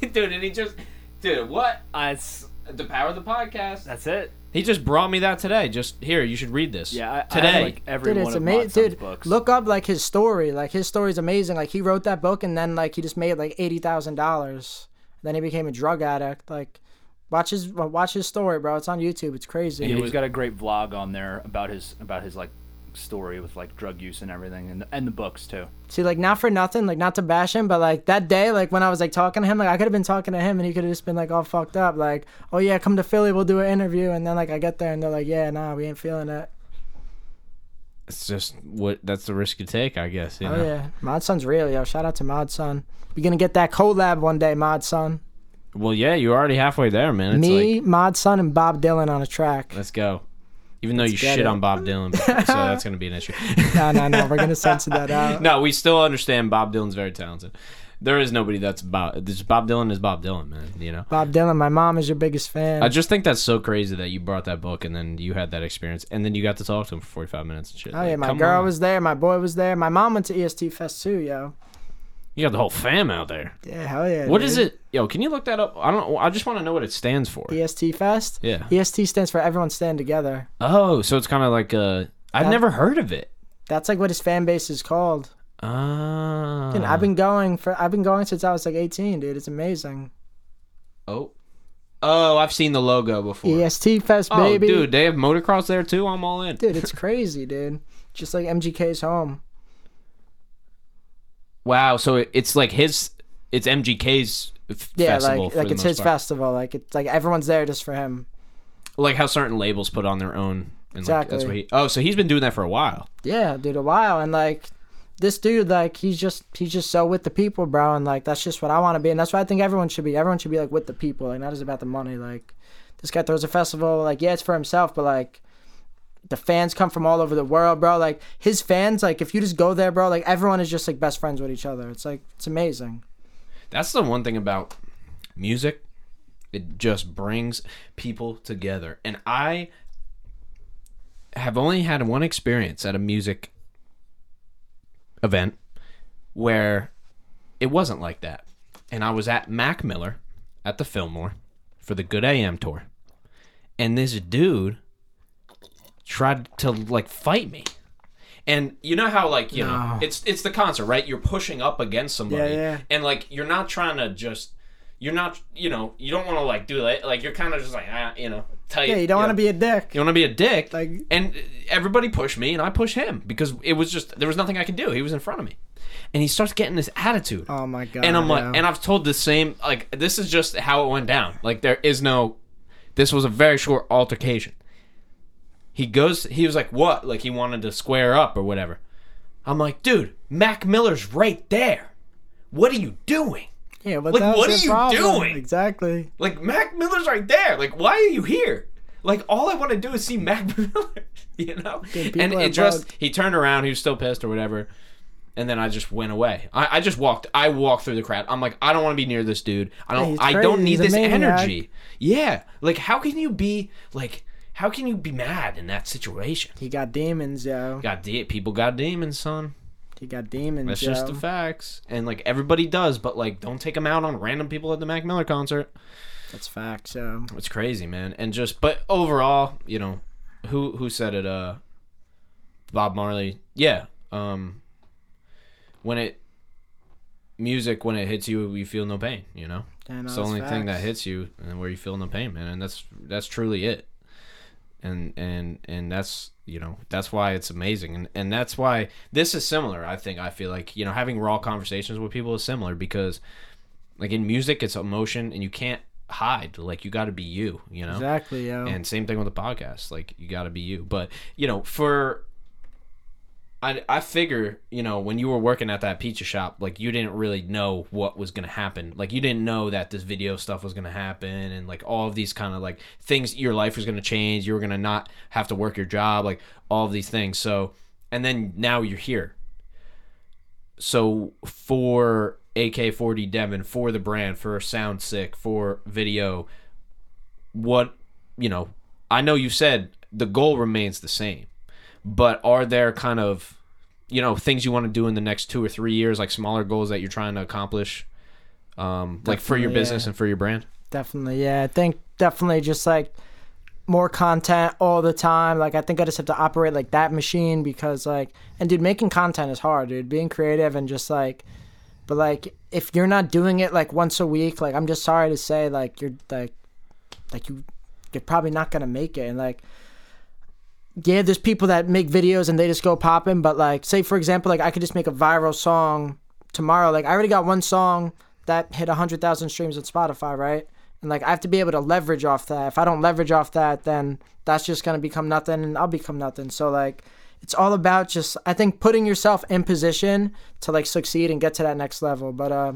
dude. dude, and he just, dude, what? Uh, it's, The power of the podcast. that's it. He just brought me that today. Just here, you should read this. Yeah. I, I today. have, like every Dude, one it's of Mod amazing. Sun's Dude, books. look up like his story. Like his story's amazing. Like he wrote that book and then like he just made like eighty thousand dollars. Then he became a drug addict. Like, watch his watch his story, bro. It's on YouTube. It's crazy. Yeah, It he's was- got a great vlog on there about his about his like story with like drug use and everything, and and the books too. See, like not for nothing, like not to bash him, but like that day, like when I was like talking to him, like I could have been talking to him and he could have just been like all fucked up. Like, oh yeah, come to Philly, we'll do an interview. And then like I get there and they're like, yeah, nah, we ain't feeling it. It's just what. That's the risk you take, I guess. You Oh know? yeah, Mod Sun's real, yo. Shout out to Mod Sun. We gonna get that collab one day, Mod Sun. Well, yeah, you're already halfway there, man. It's Me, like, Mod Sun, and Bob Dylan on a track. let's go. Even though you get shit it. on Bob Dylan, so that's gonna be an issue. no, no, no. We're gonna censor that out. no, we still understand Bob Dylan's very talented. There is nobody that's Bob. This Bob Dylan is Bob Dylan, man. You know. Bob Dylan, my mom is your biggest fan. I just think that's so crazy that you brought that book and then you had that experience and then you got to talk to him for 45 minutes and shit. oh yeah, Like, my come girl on. was there, my boy was there, my mom went to EST Fest too, yo. You got the whole fam out there. Yeah, hell yeah. What dude. is it? Yo, can you look that up? I don't. I just want to know what it stands for. EST Fest? Yeah. EST stands for Everyone Stand Together. Oh, so it's kind of like uh I've Yeah. never heard of it. That's like what his fan base is called. Ah. Dude, I've been going for I've been going since I was like 18, dude. It's amazing. Oh. Oh, I've seen the logo before. EST Fest, Oh, baby. dude, they have motocross there too. I'm all in. Dude, it's crazy, dude. Just like MGK's home. Wow. So it's like his. It's MGK's f- Yeah, festival. like for like the it's most his part. festival. Like it's like everyone's there just for him. Like how certain labels put on their own. And like, that's Exactly. what he. Oh, so he's been doing that for a while. Yeah, dude, a while, and like this dude, like he's just he's just so with the people, bro, and like that's just what I want to be, and that's what I think everyone should be. Everyone should be like with the people, like not just about the money. Like this guy throws a festival, like yeah, it's for himself, but like the fans come from all over the world, bro. Like his fans, like if you just go there, bro, like everyone is just like best friends with each other. It's like it's amazing. That's the one thing about music. It just brings people together. And I have only had one experience at a music event where it wasn't like that. And I was at Mac Miller at the Fillmore for the GO:OD AM tour. And this dude tried to like fight me. And you know how like, you know, it's it's the concert, right? You're pushing up against somebody. Yeah, yeah. And like you're not trying to just you're not, you know, you don't want to like do that. Like you're kind of just like, ah, you know, tight. Yeah, you don't want to be a dick. You want to be a dick, Like- and everybody pushed me, and I pushed him because it was just there was nothing I could do. He was in front of me, and he starts getting this attitude, Oh my god. and I'm like, and I've told the same like this is just how it went down. Like there is no, this was a very short altercation. He goes, he was like, what? Like he wanted to square up or whatever. I'm like, dude, Mac Miller's right there. What are you doing? Yeah, but Like, what are you problem. doing? Exactly. Like Mac Miller's right there. Like, why are you here? Like, all I want to do is see Mac Miller. You know? Dude, and it just bugged. he turned around. He was still pissed or whatever. And then I just went away. I, I just walked. I walked through the crowd. I'm like, I don't want to be near this dude. I don't. he's I don't need He's this energy. Yeah. Like, how can you be like? How can you be mad in that situation? He got demons, yo. Got de- people got demons, son. He got demons, That's yo. just the facts. And like everybody does, but like don't take them out on random people at the Mac Miller concert. That's facts, yo. It's crazy, man. And just but overall, you know, who who said it uh Bob Marley. Yeah. Um when it music when it hits you you feel no pain, you know? It's the only thing that hits you and where you feel no pain, man. And that's that's truly it. And and and that's you know that's why it's amazing and and that's why this is similar. I think I feel like you know having raw conversations with people is similar because like in music it's emotion and you can't hide. Like you got to be you, you know. Exactly, yeah And same thing with the podcast. Like you got to be you. But you know, for I I figure you know when you were working at that pizza shop, like you didn't really know what was gonna happen. Like you didn't know that this video stuff was gonna happen, and like all of these kind of like things. Your life was gonna change. You were gonna not have to work your job. Like all of these things. So and then now you're here. So for AK40 Devon, for the brand, for Sound Sick, for video, what you know i know you said the goal remains the same but are there kind of you know things you want to do in the next two or three years like smaller goals that you're trying to accomplish um like for your business yeah. and for your brand Definitely, yeah. I think definitely just like more content all the time. Like I think I just have to operate like that machine because like and dude, making content is hard, dude. Being creative and just like but like if you're not doing it like once a week, like I'm just sorry to say like you're like like you you're probably not gonna make it and like yeah, there's people that make videos and they just go popping, but like say for example, like I could just make a viral song tomorrow. Like I already got one song that hit hundred thousand streams on Spotify, right? And like I have to be able to leverage off that. If I don't leverage off that, then that's just gonna become nothing, and I'll become nothing. So like, it's all about just I think putting yourself in position to like succeed and get to that next level. But uh,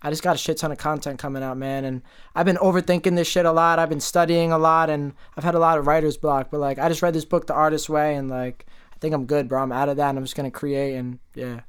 I just got a shit ton of content coming out, man, and I've been overthinking this shit a lot. I've been studying a lot, and I've had a lot of writer's block. But like, I just read this book, The Artist's Way, and like, I think I'm good, bro. I'm out of that, and I'm just gonna create, and yeah,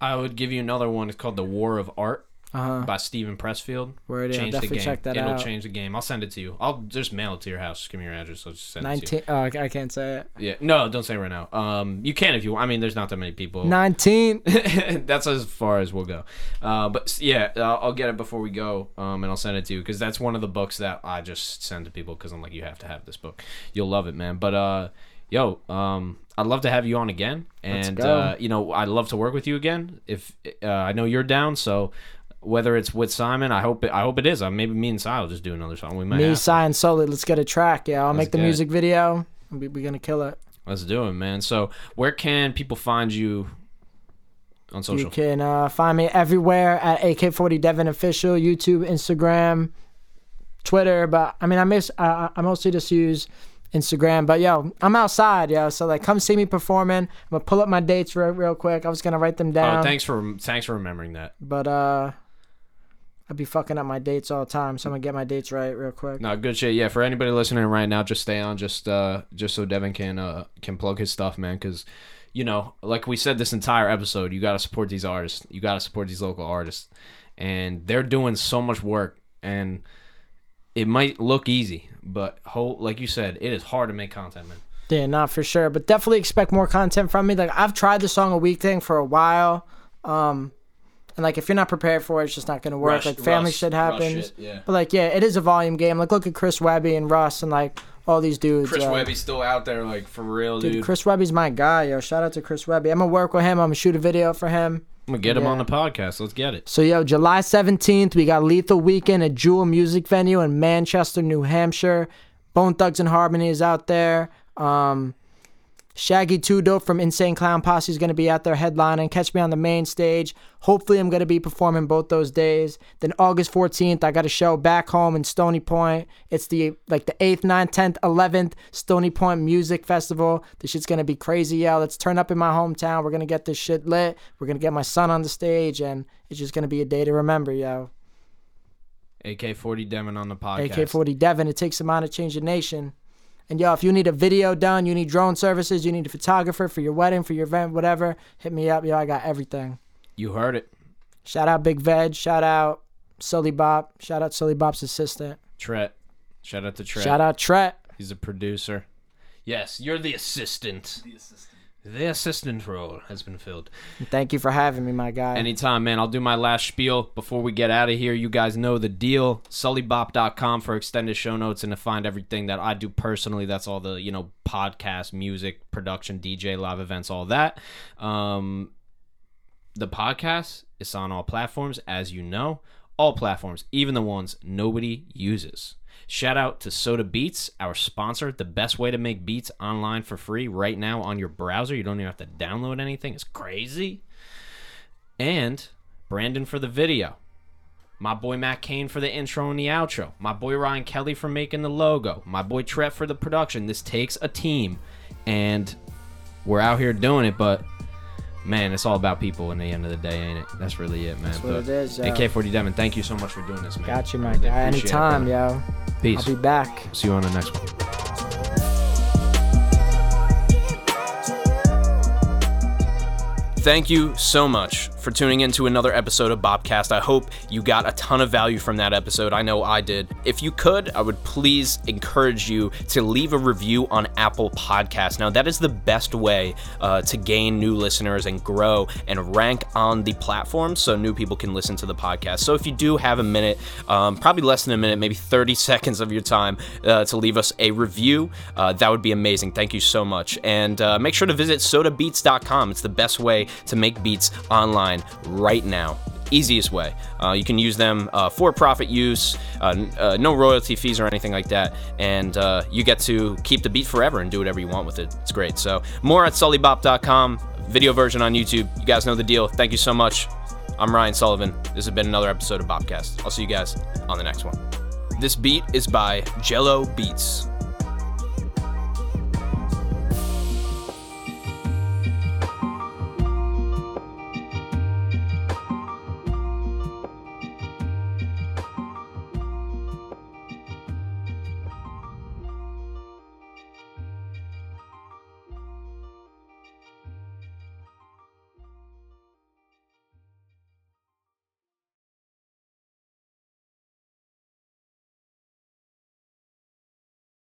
i would give you another one it's called the war of art uh huh. by Steven Pressfield. Word, yeah, change the definitely game. check that It'll out. change the game. I'll send it to you. I'll just mail it to your house. Give me your address. I'll just send it to Nineteen. Oh, I can't say it. Yeah. No, don't say it right now. Um, you can if you. want. I mean, there's not that many people. Nineteen. that's as far as we'll go. Uh, but yeah, uh, I'll get it before we go, um, and I'll send it to you because that's one of the books that I just send to people because I'm like, you have to have this book. You'll love it, man. But uh, yo, um, I'd love to have you on again, and uh, you know, I'd love to work with you again if uh, I know you're down. So whether it's with Simon, I hope it, I hope it is. Uh, maybe me and Sai will just do another song. We might. Me. Sai, and Sully. Let's get a track. Yeah, I'll Let's make the get it. music video. We, we're gonna kill it. Let's do it, man. So where can people find you on social? You can uh, find me everywhere at AK40 Devon Official, YouTube, Instagram, Twitter. But I mean, I miss I, I mostly just use Instagram. But yo, I'm outside, yo. So like, come see me performing. I'm gonna pull up my dates real, real quick. I was gonna write them down. Oh, thanks for thanks for remembering that. But uh, I'd be fucking up my dates all the time, so I'm gonna get my dates right real quick. No, good shit. Yeah, for anybody listening right now, just stay on, just uh, just so Devin can uh can plug his stuff, man. Because, you know, like we said this entire episode, you got to support these artists. You got to support these local artists, and they're doing so much work. And it might look easy, but whole like you said, it is hard to make content, man. Yeah, not for sure, but definitely expect more content from me. Like I've tried the song a week thing for a while, um, and like if you're not prepared for it, it's just not gonna work. Rush- like family rush- shit rush happens. shit, yeah. But like yeah, it is a volume game. Like look at Chris Webby and Russ and like all these dudes. Chris yo. Webby's still out there, like for real, dude. Dude, Chris Webby's my guy, yo. Shout out to Chris Webby. I'm gonna work with him. I'm gonna shoot a video for him. I'm gonna get him on the podcast. Let's get it. So yo, July 17th, we got Lethal Weekend at Jewel Music Venue in Manchester, New Hampshire. Bone Thugs-n-Harmony is out there. Um, Shaggy 2 Dope from Insane Clown Posse is going to be out there headlining. Catch me on the main stage. Hopefully, I'm going to be performing both those days. Then August 14th, I got a show back home in Stony Point. It's the like the 8th, 9th, 10th, 11th Stony Point Music Festival. This shit's going to be crazy, yo. Let's turn up in my hometown. We're going to get this shit lit. We're going to get my son on the stage, and it's just going to be a day to remember, yo. AK 40 Devin on the podcast. AK 40 Devin, it takes a mind to change a nation. And yo, if you need a video done, you need drone services, you need a photographer for your wedding, for your event, whatever, hit me up. Yo, I got everything. You heard it. Shout out Big Veg. Shout out Sully Bop. Shout out Sully Bop's assistant. Tret. Shout out to Tret. Shout out Tret. He's a producer. Yes, you're the assistant. The assistant. The assistant role has been filled. Thank you for having me, my guy. Anytime, man. I'll do my last spiel before we get out of here. You guys know the deal. SullyBop.com for extended show notes and to find everything that I do personally. That's all the, you know, podcast, music, production, DJ, live events, all that. Um, the podcast is on all platforms, as you know. All platforms, even the ones nobody uses. Shout out to Soda Beats, our sponsor. The best way to make beats online for free right now on your browser. You don't even have to download anything. It's crazy. And Brandon for the video. My boy Matt Kane for the intro and the outro. My boy Ryan Kelly for making the logo. My boy Tret for the production. This takes a team. And we're out here doing it, but man, it's all about people in the end of the day, ain't it? That's really it, man. That's what it is, yo. AK40 Devin, thank you so much for doing this, man. Got you, my Really guy. appreciate it, Anytime, brother. yo. Peace. I'll be back. See you on the next one. Thank you so much for tuning in to another episode of Bopcast. I hope you got a ton of value from that episode. I know I did. If you could, I would please encourage you to leave a review on Apple Podcasts. Now, that is the best way uh, to gain new listeners and grow and rank on the platform so new people can listen to the podcast. So, if you do have a minute, um, probably less than a minute, maybe 30 seconds of your time uh, to leave us a review, uh, that would be amazing. Thank you so much. And uh, make sure to visit sodabeats.com. It's the best way to make beats online right now. Easiest way. Uh, you can use them uh, for profit use, uh, uh, no royalty fees or anything like that, and uh, you get to keep the beat forever and do whatever you want with it. It's great. So, more at sullybop.com, video version on YouTube. You guys know the deal. Thank you so much. I'm Ryan Sullivan. This has been another episode of Bopcast. I'll see you guys on the next one. This beat is by Jello Beats.